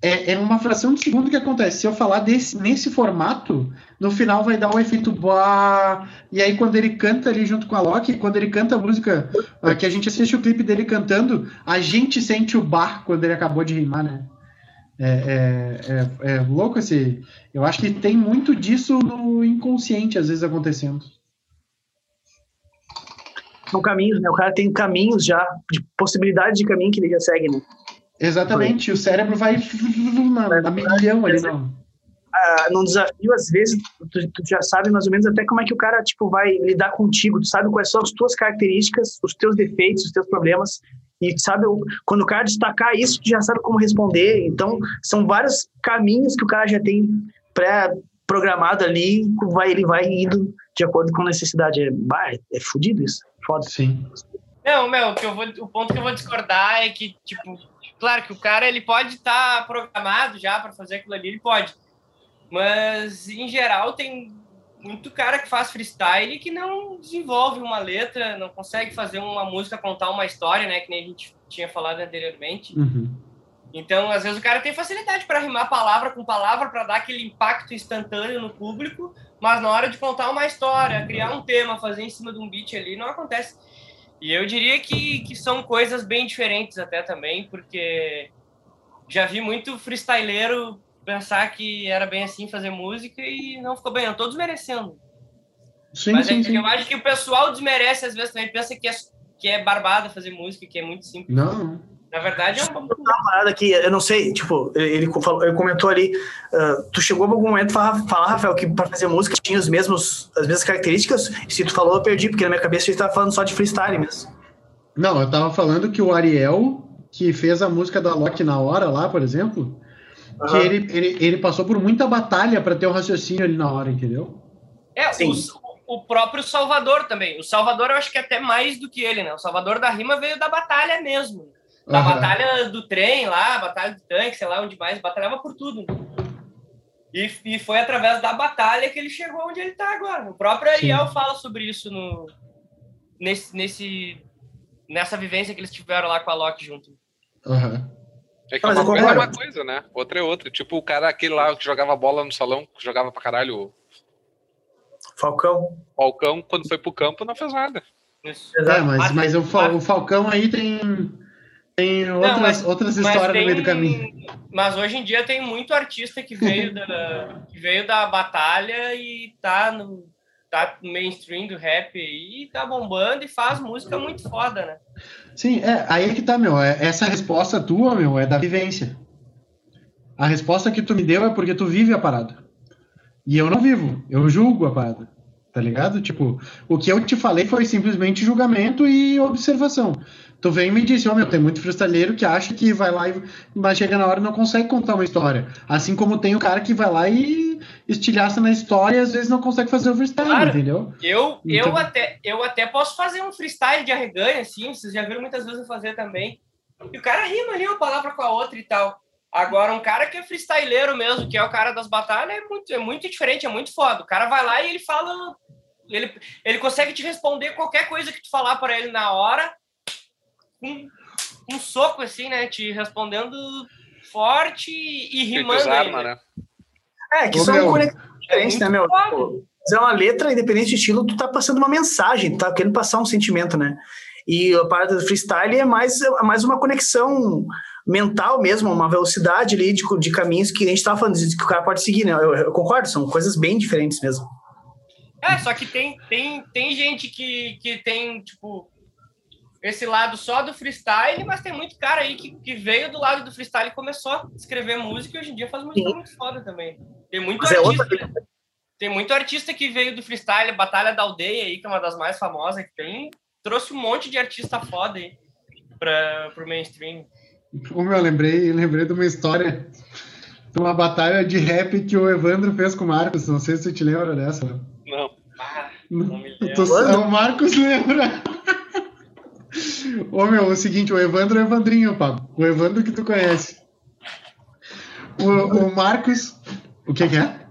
Speaker 1: é, é uma fração de segundo que acontece. Se eu falar desse, nesse formato, no final vai dar um efeito bah, e aí quando ele canta ali junto com a Loki, quando ele canta a música, uh, que a gente assiste o clipe dele cantando, a gente sente o bar quando ele acabou de rimar, né? É, é, é, é louco esse. Eu acho que tem muito disso no inconsciente, às vezes, acontecendo.
Speaker 3: São caminhos, né? O cara tem caminhos já, de possibilidade de caminho que ele já segue, né?
Speaker 1: Exatamente, o cérebro vai na, na milhão ali, não.
Speaker 3: Ah, num desafio, às vezes, tu, tu, já sabe mais ou menos até como é que o cara, tipo, vai lidar contigo, tu sabe quais são as tuas características, os teus defeitos, os teus problemas, e sabe, quando o cara destacar isso, tu já sabe como responder, então, são vários caminhos que o cara já tem pré-programado ali, vai, ele vai indo de acordo com a necessidade, é, é, é fudido isso, foda.
Speaker 1: Sim.
Speaker 4: Não, meu, o, que eu vou, o ponto que eu vou discordar é que, tipo, claro que o cara ele pode estar tá programado já para fazer aquilo ali, ele pode. Mas em geral tem muito cara que faz freestyle que não desenvolve uma letra, não consegue fazer uma música contar uma história, né, que nem a gente tinha falado anteriormente.
Speaker 1: Uhum.
Speaker 4: Então, às vezes o cara tem facilidade para rimar palavra com palavra para dar aquele impacto instantâneo no público, mas na hora de contar uma história, criar um tema, fazer em cima de um beat ali, não acontece. E eu diria que, que são coisas bem diferentes até também, porque já vi muito freestyleiro pensar que era bem assim fazer música e não ficou bem, não tô desmerecendo.
Speaker 1: Sim,
Speaker 4: Mas
Speaker 1: sim,
Speaker 4: é
Speaker 1: sim.
Speaker 4: eu acho que o pessoal desmerece às vezes também, pensa que é, que é barbada fazer música, que é muito simples.
Speaker 1: Não,
Speaker 4: na verdade, é uma,
Speaker 3: parada que eu não sei, tipo, ele, falou, ele comentou ali, uh, tu chegou em algum momento falar, falar, Rafael, que para fazer música tinha os mesmos, as mesmas características, e se tu falou, eu perdi, porque na minha cabeça você estava falando só de freestyle mesmo.
Speaker 1: Não, eu tava falando que o Ariel, que fez a música da Loki na hora lá, por exemplo, uhum. que ele, ele, ele passou por muita batalha para ter o um raciocínio ali na hora, entendeu?
Speaker 4: É, Sim. Os, o próprio Salvador também. O Salvador eu acho que é até mais do que ele, né? O Salvador da rima veio da batalha mesmo. Da
Speaker 1: Aham.
Speaker 4: batalha do trem lá, batalha do tanque, sei lá onde mais, batalhava por tudo. E, e foi através da batalha que ele chegou onde ele está agora. O próprio Ariel fala sobre isso no, nesse, nesse, nessa vivência que eles tiveram lá com a Loki junto.
Speaker 1: Aham.
Speaker 2: É que
Speaker 3: Mas
Speaker 2: uma
Speaker 3: eu
Speaker 2: coisa é uma coisa, né? Outra é outra. Tipo, o cara, aquele lá que jogava bola no salão, que jogava pra caralho, o
Speaker 3: Falcão.
Speaker 2: Falcão, quando foi pro campo, não fez nada.
Speaker 4: Isso.
Speaker 1: É, mas, mas o, o Falcão aí tem, tem outras,
Speaker 4: mas-
Speaker 1: outras
Speaker 4: Mas
Speaker 1: histórias no
Speaker 4: tem-
Speaker 1: meio do caminho.
Speaker 4: Mas hoje em dia tem muito artista que veio da, que veio da batalha e tá no, tá no mainstream do rap aí, tá bombando e faz música muito foda, né?
Speaker 1: Sim, é, aí é que tá, meu. é- essa resposta tua, meu, é da vivência. A resposta que tu me deu é porque tu vive a parada. E eu não vivo, eu julgo a parada. Tá ligado? Tipo, o que eu te falei foi simplesmente julgamento e observação. Tu vem e me disse, ó, meu, tem muito freestyleiro que acha que vai lá e mas chega na hora e não consegue contar uma história. Assim como tem o cara que vai lá e estilhaça na história e às vezes não consegue fazer o freestyle,
Speaker 4: Claro.
Speaker 1: entendeu?
Speaker 4: Eu,
Speaker 1: Então-
Speaker 4: eu, até, eu até posso fazer um freestyle de arreganho, assim, vocês já viram muitas vezes eu fazer também. E o cara rima ali uma palavra com a outra e tal. Agora, um cara que é freestyleiro mesmo, que é o cara das batalhas, é muito, é muito diferente, é muito foda. O cara vai lá e ele fala. Ele, ele consegue te responder qualquer coisa que tu falar para ele na hora, com um soco, assim, né? Te respondendo forte e rimando.
Speaker 2: arma,
Speaker 4: ainda.
Speaker 2: né?
Speaker 3: É, que
Speaker 1: Ô,
Speaker 3: são
Speaker 1: meu,
Speaker 3: conexões diferentes, né, meu?
Speaker 4: foda.
Speaker 3: Pô, Fazer uma letra, independente de estilo, tu tá passando uma mensagem, tu tá querendo passar um sentimento, né? E a parada do freestyle é mais, é mais uma conexão mental mesmo, uma velocidade ali de, de caminhos que a gente tava falando, de que o cara pode seguir, né? Eu, eu concordo, são coisas bem diferentes mesmo.
Speaker 4: É, só que tem, tem, tem gente que, que tem, tipo, esse lado só do freestyle, mas tem muito cara aí que, que veio do lado do freestyle e começou a escrever música e hoje em dia faz música
Speaker 3: Sim.
Speaker 4: muito foda também. Tem muito
Speaker 3: Mas é
Speaker 4: artista.
Speaker 3: outra-
Speaker 4: Tem muito artista que veio do freestyle, Batalha da Aldeia aí, que é uma das mais famosas que tem, trouxe um monte de artista foda aí pra, pro mainstream.
Speaker 1: Como eu lembrei, lembrei de uma história de uma batalha de rap que o Evandro fez com o Marcos. Não sei se tu te lembra dessa.
Speaker 2: Não.
Speaker 4: Não me lembro.
Speaker 1: Tu, o Marcos lembra. Ô meu, o seguinte, o Evandro é o Evandrinho, Pablo. O Evandro que tu conhece. O, o Marcos. O que, que é?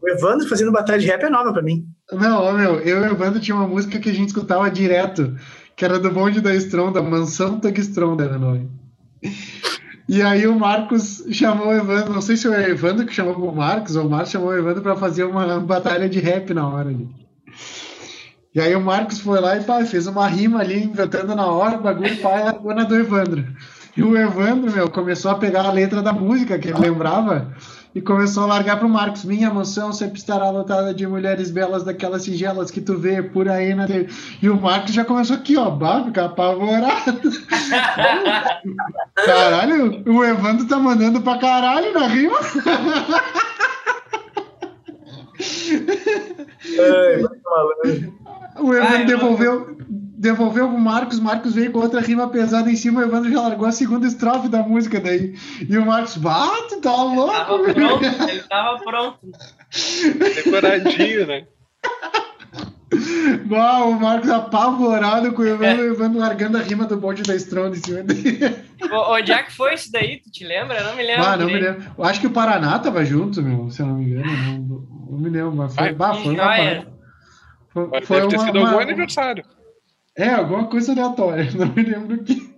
Speaker 3: O Evandro fazendo batalha de rap é nova pra mim.
Speaker 1: Não, ô meu, eu e o Evandro tinha uma música que a gente escutava direto, que era do bonde da Stronda, Mansão Tug Stronda era o nome. E aí o Marcos chamou o Evandro, não sei se foi o Evandro que chamou o Marcos, ou o Marcos chamou o Evandro pra fazer uma batalha de rap na hora ali. E aí o Marcos foi lá e pá, fez uma rima ali, inventando na hora, o bagulho, pá, e largou na do Evandro. E o Evandro, meu, começou a pegar a letra da música que ele lembrava e começou a largar pro Marcos. Minha mansão sempre estará lotada de mulheres belas daquelas singelas que tu vê por aí na TV. E o Marcos já começou aqui, ó, bah, ficar apavorado. Caralho, o Evandro tá mandando pra caralho na rima. O Evandro
Speaker 4: Ai,
Speaker 1: devolveu, devolveu pro Marcos, o Marcos veio com outra rima pesada em cima, o Evandro já largou a segunda estrofe da música daí. E o Marcos, bate, tá
Speaker 4: Tava
Speaker 1: louco, meu.
Speaker 4: pronto, ele tava pronto.
Speaker 2: Decoradinho, né? (laughs)
Speaker 1: Bah, o Marcos apavorado com o Evandro, o Evandro largando a rima do bonde da Stronda em cima dele.
Speaker 4: O- Onde é que foi isso daí? Tu te lembra? Eu não me lembro.
Speaker 1: Ah, não me lembro. Eu acho que o Paraná tava junto, meu, se eu não me engano. Não, não me lembro, mas foi, bah, foi uma. Foi,
Speaker 2: Mas
Speaker 1: foi
Speaker 2: deve ter
Speaker 1: uma-
Speaker 2: sido
Speaker 1: uma-
Speaker 2: algum aniversário.
Speaker 1: É, alguma coisa aleatória, (laughs) não me lembro o que.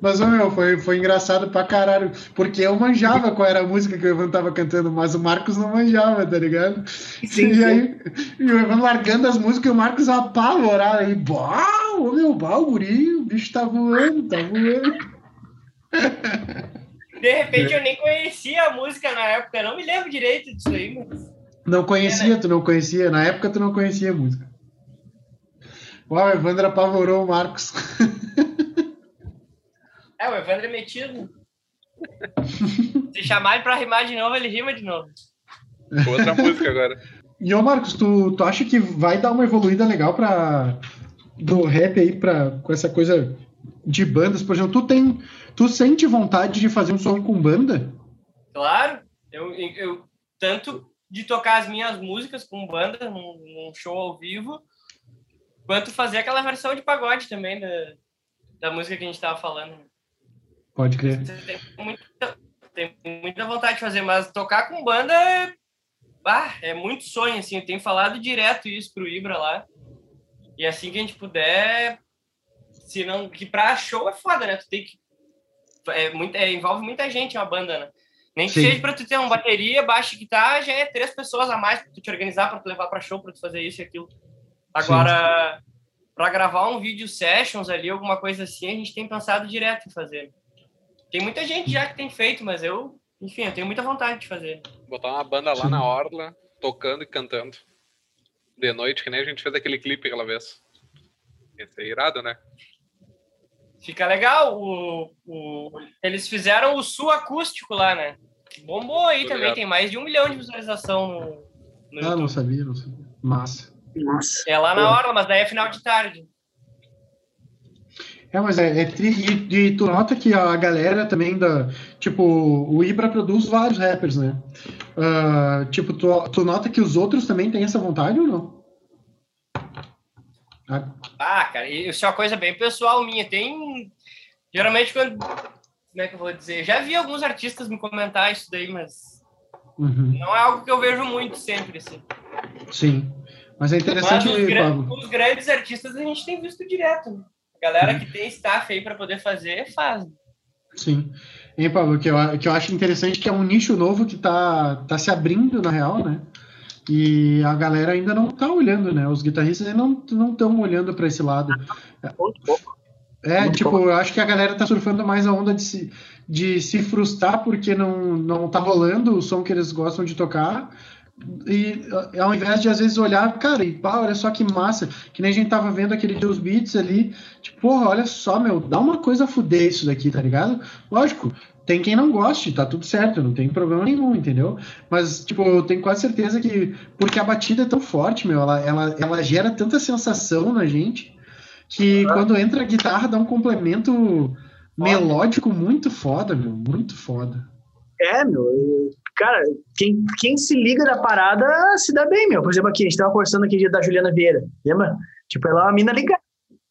Speaker 1: Mas, meu, foi, foi engraçado pra caralho, porque eu manjava qual era a música que o Evan tava cantando, mas o Marcos não manjava, tá ligado?
Speaker 3: Sim,
Speaker 1: e
Speaker 3: sim.
Speaker 1: aí, e o Evan largando as músicas e o Marcos apavorado aí, bah, ô meu, bah, o guri, o bicho tá voando, tá voando.
Speaker 4: De repente eu nem conhecia a música na época, eu não me lembro direito disso aí, mas.
Speaker 1: Não conhecia, tu não conhecia, na época tu não conhecia a música. Uau, o Evandro apavorou o Marcos. (laughs)
Speaker 4: É, o Evandro é metido. (laughs) Se chamar ele pra rimar de novo, ele rima de novo.
Speaker 2: Outra música agora. (laughs)
Speaker 1: E ô Marcos, tu, tu acha que vai dar uma evoluída legal para do rap aí para com essa coisa de bandas, por exemplo, tu tem tu sente vontade de fazer um som com banda?
Speaker 4: Claro, eu, eu tanto de tocar as minhas músicas com banda, num, num show ao vivo, quanto fazer aquela versão de pagode também da, da música que a gente estava falando.
Speaker 1: Pode crer.
Speaker 4: Tem muita, tem muita vontade de fazer, mas tocar com banda é, ah, é muito sonho, assim. Eu tenho falado direto isso pro Ibra lá. E assim que a gente puder, se não, que pra show é foda, né? Tu tem que é, muito, é, envolve muita gente uma banda, né? Nem que Sim. seja para tu ter uma bateria, baixo e guitarra, já é três pessoas a mais para tu te organizar, para tu levar para show, para tu fazer isso e aquilo. Agora, para gravar um vídeo sessions ali, alguma coisa assim, a gente tem pensado direto em fazer. Tem muita gente já que tem feito, mas eu, enfim, eu tenho muita vontade de fazer.
Speaker 2: Botar uma banda lá na orla, tocando e cantando. De noite, que nem a gente fez aquele clipe aquela vez. Ia ser irado, né?
Speaker 4: Fica legal. O, o, eles fizeram o sul acústico lá, né? Bombou aí também, tem mais de um milhão de visualização no,
Speaker 1: no ah, YouTube. não sabia, não sabia. Massa.
Speaker 4: Nossa. É lá na hora, mas daí é final de tarde.
Speaker 1: É, mas é, é tri, e, e, tu nota que a galera também da. Tipo, o Ibra produz vários rappers, né? Uh, tipo, tu, tu nota que os outros também têm essa vontade ou não?
Speaker 4: Ah, ah cara, isso é uma coisa bem pessoal minha. Tem. Geralmente, quando. Como é que eu vou dizer? Já vi alguns artistas me comentar isso daí, mas. Uhum. Não é algo que eu vejo muito sempre, assim.
Speaker 1: Sim. Mas é interessante. Mas
Speaker 4: os, gra os grandes artistas a gente tem visto direto. Né? A galera uhum. que tem staff aí para poder fazer, faz.
Speaker 1: Sim. E, Pablo, o que eu, que eu acho interessante é que é um nicho novo que está tá se abrindo, na real, né? E a galera ainda não está olhando, né? Os guitarristas ainda não estão olhando para esse lado. É, Muito tipo, eu acho que a galera tá surfando mais a onda de se, de se frustrar porque não, não tá rolando o som que eles gostam de tocar e ao invés de às vezes olhar, cara, e pá, olha só que massa, que nem a gente tava vendo aquele Deus Beats ali, tipo, porra, olha só, meu, dá uma coisa a fuder isso daqui, tá ligado? Lógico, tem quem não goste, tá tudo certo, não tem problema nenhum, entendeu? Mas, tipo, eu tenho quase certeza que, porque a batida é tão forte, meu, ela, ela, ela gera tanta sensação na gente, que quando entra a guitarra dá um complemento melódico muito foda, meu, muito foda.
Speaker 3: É, meu, cara, quem, quem se liga da parada se dá bem, meu. Por exemplo, aqui, a gente tava conversando aqui dia da Juliana Vieira, lembra? Tipo, ela é uma mina ligada,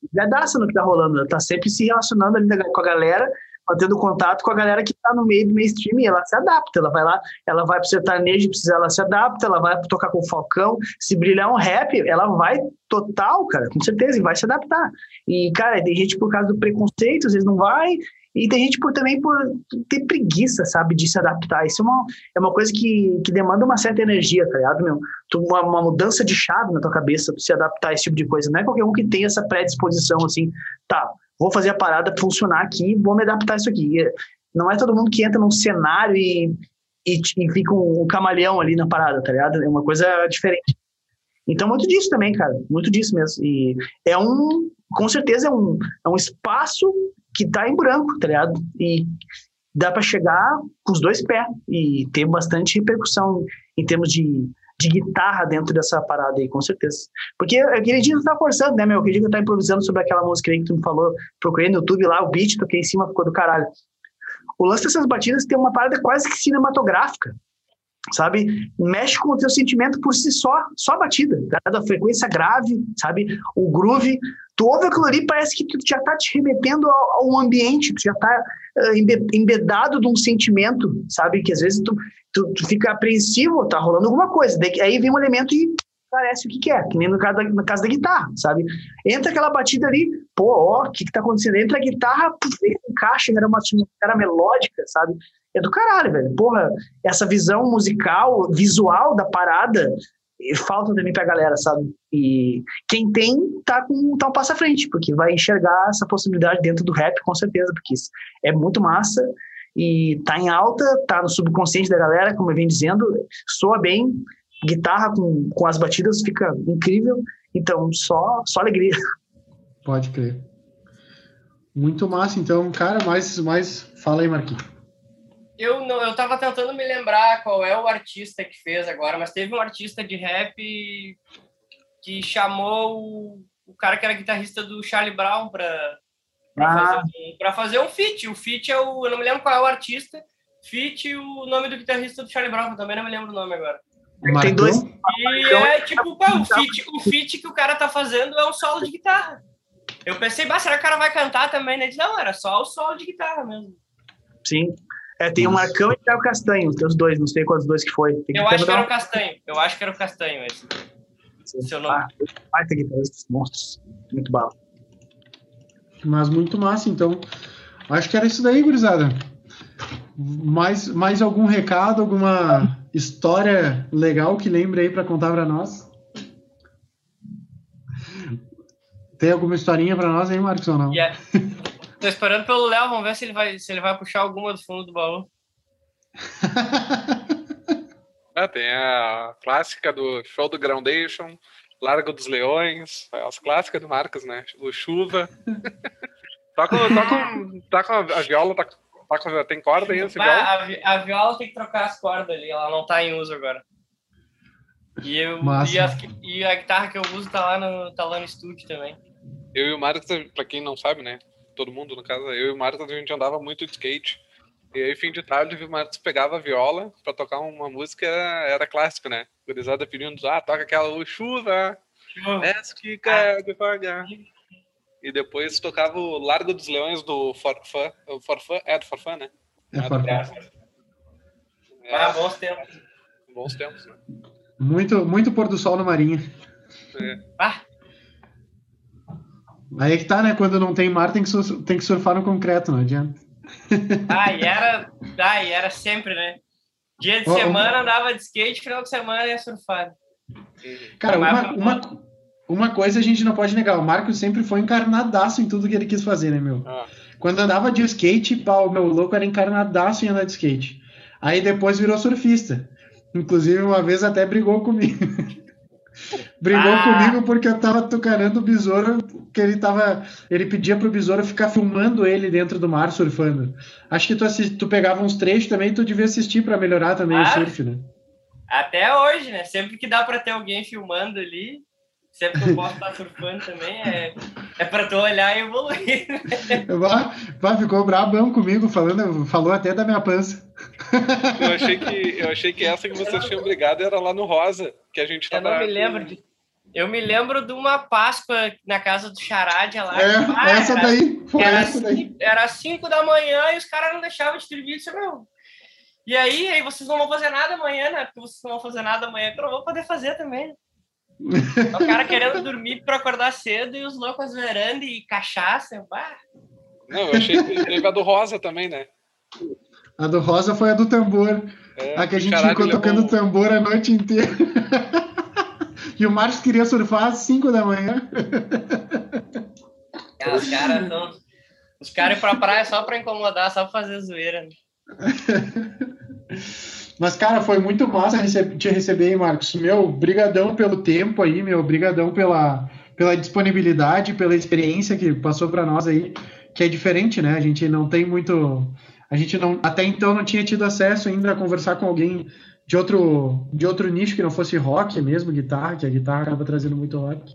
Speaker 3: ligadaça no que tá rolando. Ela tá sempre se relacionando ali com a galera, mantendo contato com a galera que tá no meio do mainstream e ela se adapta. Ela vai lá, ela vai pro sertanejo, precisa, ela se adapta, ela vai tocar com o Falcão. Se brilhar um rap, ela vai total, cara, com certeza, e vai se adaptar. E, cara, tem gente por causa do preconceito, às vezes não vai, e tem gente por, também por ter preguiça, sabe, de se adaptar. Isso é uma, é uma coisa que, que demanda uma certa energia, tá ligado, meu? Uma, uma mudança de chave na tua cabeça se adaptar a esse tipo de coisa. Não é qualquer um que tem essa predisposição, assim, tá, vou fazer a parada funcionar aqui, vou me adaptar a isso aqui. Não é todo mundo que entra num cenário e, e, e fica um, um camaleão ali na parada, tá ligado? É uma coisa diferente. Então, muito disso também, cara. Muito disso mesmo. E é um, com certeza, é um, é um espaço que tá em branco, tá ligado? E dá para chegar com os dois pés e ter bastante repercussão em termos de, de guitarra dentro dessa parada aí, com certeza. Porque aquele dia tá forçando, né, meu? Aquele dia tá improvisando sobre aquela música aí que tu me falou, procurei no YouTube lá, o beat, toquei em cima, ficou do caralho. O lance dessas batidas tem uma parada quase que cinematográfica, sabe? Mexe com o teu sentimento por si só, só a batida, cada frequência grave, sabe? O groove, tu ouve aquilo ali, parece que tu já tá te remetendo ao, ao ambiente, tu já tá embedado de um sentimento, sabe? Que às vezes tu, tu, tu, fica apreensivo, tá rolando alguma coisa, daí, aí vem um elemento e parece o que quer, é, que nem no caso, da, no caso da guitarra, sabe? Entra aquela batida ali, pô, ó, o que que tá acontecendo? Entra a guitarra, puf, encaixa, era uma atmosfera melódica, sabe? É do caralho, velho. Porra, essa visão musical, visual da parada, falta também pra galera, sabe? E quem tem tá com tá um passo à frente, porque vai enxergar essa possibilidade dentro do rap, com certeza, porque é muito massa e tá em alta, tá no subconsciente da galera, como eu venho dizendo, soa bem, guitarra com, com as batidas fica incrível, então só, só alegria.
Speaker 1: Pode crer. Muito massa, então, cara, mais, mais... Fala aí, Marquinhos.
Speaker 4: Eu não, eu tava tentando me lembrar qual é o artista que fez agora, mas teve um artista de rap que chamou o, o cara que era guitarrista do Charlie Brown para para ah. fazer, um, fazer um feat. O feat é o, eu não me lembro qual é o artista. Feat o nome do guitarrista do Charlie Brown, eu também não me lembro o nome agora.
Speaker 3: Tem dois.
Speaker 4: E é tipo, pô, o, feat, o feat que o cara tá fazendo é um solo de guitarra. Eu pensei, bah, será que o cara vai cantar também? Ele disse, não, era só o solo de guitarra mesmo.
Speaker 3: Sim. É, tem o Marcão e tem o Castanho, tem os dois, não sei quais dois que foi. Tem
Speaker 4: Eu acho que era o Castanho. Eu acho que era o Castanho esse. Seu nome.
Speaker 3: Ah, vai ter guitarristas monstros. Muito bala.
Speaker 1: Mas muito massa, então. Acho que era isso daí, gurizada. Mais, mais algum recado, alguma história legal que lembre aí para contar para nós? Tem alguma historinha para nós aí, Marcos, ou não?
Speaker 4: É- Tô esperando pelo Léo, vamos ver se ele, vai, se ele vai puxar alguma do fundo do baú. (laughs)
Speaker 2: Ah, tem a clássica do show do Groundation, Largo dos Leões, as clássicas do Marcos, né? (laughs) O Chuva. toca, toca, toca a viola, toca, toca, tem corda aí esse viola?
Speaker 4: A, vi- a viola tem que trocar as cordas ali, ela não tá em uso agora. E, eu, e, as- e a guitarra que eu uso tá lá no, tá lá no estúdio também.
Speaker 2: Eu e o Marcos, pra quem não sabe, né? Todo mundo, no caso, eu e o Marcos, a gente andava muito de skate. E aí, fim de tarde, o Marcos pegava a viola pra tocar uma música, era, era clássica, né? Gurizada pedindo, ah, toca aquela "Ô, chuva, essa que cai devagar. E depois tocava o Largo dos Leões do Forfã. O Forfã, é do Forfã, né?
Speaker 1: É,
Speaker 2: Ah. Forfã. É,
Speaker 4: Ah, bons tempos.
Speaker 2: bons tempos, né?
Speaker 1: muito, muito pôr do sol no Marinha.
Speaker 4: Ah,
Speaker 1: Aí é que tá, né? Quando não tem mar, tem que, tem que surfar no concreto, não adianta.
Speaker 4: Ah, e era, ah, e era sempre, né? Dia de
Speaker 1: ó.
Speaker 4: semana andava de skate, final de semana ia surfar.
Speaker 1: Cara, uma, uma, uma coisa a gente não pode negar. O Marcos sempre foi encarnadaço em tudo que ele quis fazer, né, meu?
Speaker 2: Ah,
Speaker 1: Quando andava de skate, pau, meu louco era encarnadaço em andar de skate. Aí depois virou surfista. Inclusive, uma vez até brigou comigo. (laughs) brigou
Speaker 4: Ah.
Speaker 1: comigo porque eu tava tucanando o besouro, que ele tava. Ele pedia pro besouro ficar filmando ele dentro do mar surfando. Acho que tu, assi- tu pegava uns trechos também, tu devia assistir pra melhorar também o
Speaker 4: Ah.
Speaker 1: surf, né?
Speaker 4: Até hoje, né? Sempre que dá pra ter alguém filmando ali, sempre que eu posso estar surfando também, é, é pra tu olhar e evoluir. (laughs)
Speaker 1: Vá, vá, ficou brabão comigo, falando, falou até da minha pança.
Speaker 2: eu, achei que, eu achei que essa que vocês tinham brigado era lá no Rosa, que a gente
Speaker 4: Eu
Speaker 2: tava.
Speaker 4: não me lembro de. Eu me lembro de uma Páscoa na casa do Charadia lá.
Speaker 1: É,
Speaker 4: Ah,
Speaker 1: essa
Speaker 4: era-
Speaker 1: daí, foi
Speaker 4: Era,
Speaker 1: essa daí.
Speaker 4: cinco, era cinco da manhã e os caras não deixavam de servir. Disse, meu. E aí, aí vocês não vão fazer nada amanhã, né? Porque vocês não vão fazer nada amanhã, que eu não vou poder fazer também. O cara querendo dormir para acordar cedo e os loucos veranda e cachaça. Bah.
Speaker 2: Não, eu achei que teve a do Rosa também, né?
Speaker 1: A do Rosa foi a do tambor.
Speaker 2: É,
Speaker 1: A que a gente ficou
Speaker 2: levou
Speaker 1: tocando tambor a noite inteira. (laughs) e o Marcos queria surfar às 5 da manhã. (laughs)
Speaker 4: Ah, os caras tão. Os caras pra praia só pra incomodar, só pra fazer zoeira. né? (laughs)
Speaker 1: Mas, cara, foi muito massa te receber, hein, Marcos. Meu, brigadão pelo tempo aí, meu, brigadão pela, pela disponibilidade, pela experiência que passou para nós aí, que é diferente, né? A gente não tem muito... A gente não, até então não tinha tido acesso ainda a conversar com alguém de outro, de outro nicho que não fosse rock mesmo, guitarra, que a guitarra acaba trazendo muito rock.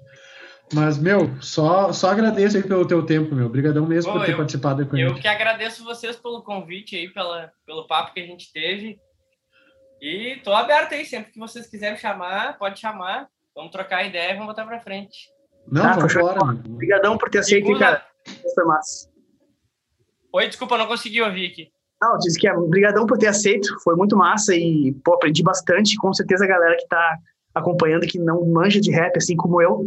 Speaker 1: Mas, meu, só, só agradeço aí pelo teu tempo, meu. Obrigadão mesmo
Speaker 4: Pô,
Speaker 1: por ter
Speaker 4: eu-
Speaker 1: participado aí com
Speaker 4: Eu
Speaker 1: gente.
Speaker 4: que agradeço vocês pelo convite aí, pela, pelo papo que a gente teve. E tô aberto aí, sempre que vocês quiserem chamar, pode chamar. Vamos trocar ideia e vamos botar pra frente.
Speaker 1: Não,
Speaker 3: Ah,
Speaker 1: vamos
Speaker 3: foi
Speaker 1: embora, mano.
Speaker 3: Obrigadão por ter aceito,
Speaker 4: Segunda-
Speaker 3: cara. Foi massa.
Speaker 4: Oi, desculpa, não consegui ouvir aqui.
Speaker 3: Não, disse que é obrigadão por ter aceito, foi muito massa e, pô, aprendi bastante. Com certeza a galera que tá acompanhando, que não manja de rap, assim como eu,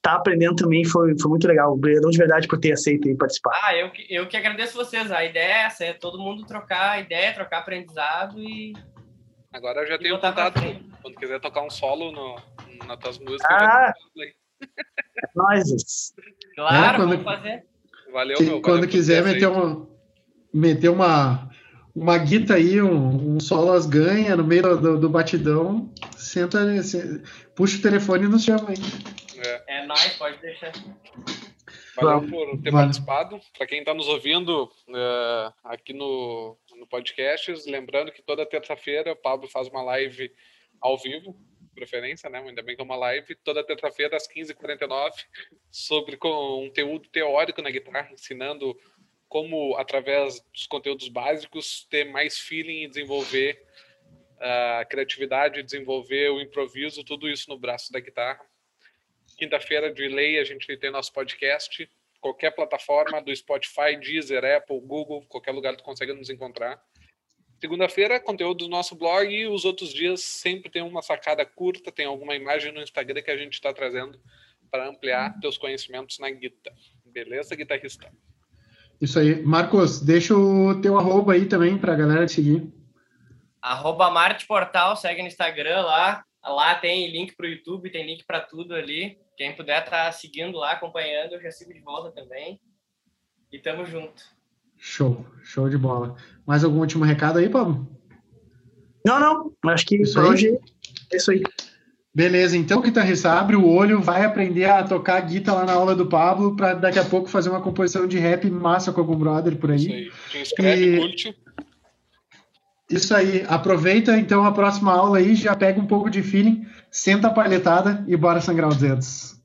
Speaker 3: tá aprendendo também, foi, foi muito legal. Obrigadão de verdade por ter aceito e participar.
Speaker 4: Ah, eu, que- eu que agradeço vocês. A ideia é essa, é todo mundo trocar ideia, trocar aprendizado e,
Speaker 2: Agora eu já
Speaker 4: e
Speaker 2: tenho contato. Quando quiser tocar um solo no, nas tuas músicas,
Speaker 3: Ah.
Speaker 2: eu já
Speaker 3: Nós.
Speaker 4: Claro,
Speaker 1: É, quando-
Speaker 4: vamos fazer.
Speaker 2: Valeu,
Speaker 1: Que-
Speaker 2: meu.
Speaker 1: quando quiser
Speaker 2: ter
Speaker 1: meter uma, meter uma, uma guita aí, um, um solo as ganha no meio do, do- batidão, senta, puxa o telefone e nos chama aí.
Speaker 2: É,
Speaker 4: É nóis, pode deixar.
Speaker 2: valeu por ter
Speaker 1: Vale.
Speaker 2: participado. Para quem está nos ouvindo eh, aqui no, no podcast, lembrando que toda terça-feira o Pablo faz uma live ao vivo, preferência, né? Ainda bem que é uma live, toda terça-feira às 15h49, sobre conteúdo teórico na guitarra, ensinando como, através dos conteúdos básicos, ter mais feeling e desenvolver a criatividade, desenvolver o improviso, tudo isso no braço da guitarra. Quinta-feira de lei a gente tem nosso podcast, qualquer plataforma do Spotify, Deezer, Apple, Google, qualquer lugar tu consegue nos encontrar. Segunda-feira, conteúdo do nosso blog e os outros dias sempre tem uma sacada curta, tem alguma imagem no Instagram que a gente está trazendo para ampliar teus conhecimentos na guitarra. Beleza, guitarrista?
Speaker 1: Isso aí. Marcos, deixa o teu arroba aí também para a galera te seguir.
Speaker 4: Arroba Marte Portal, segue no Instagram lá. Lá tem link para o YouTube, tem link para tudo ali. Quem puder estar tá seguindo lá, acompanhando, eu já sigo de volta também. E tamo junto.
Speaker 1: Show, show de bola. Mais algum último recado aí, Pablo?
Speaker 3: Não, não. Acho que isso hoje é isso aí.
Speaker 1: Beleza, então, guitarrista, abre o olho, vai aprender a tocar guitarra lá na aula do Pablo, para daqui a pouco fazer uma composição de rap massa com algum brother por aí. Isso aí.
Speaker 2: Te inscreve, e... curte.
Speaker 1: Isso aí, aproveita então a próxima aula aí, já pega um pouco de feeling, senta a palhetada e bora sangrar os dedos.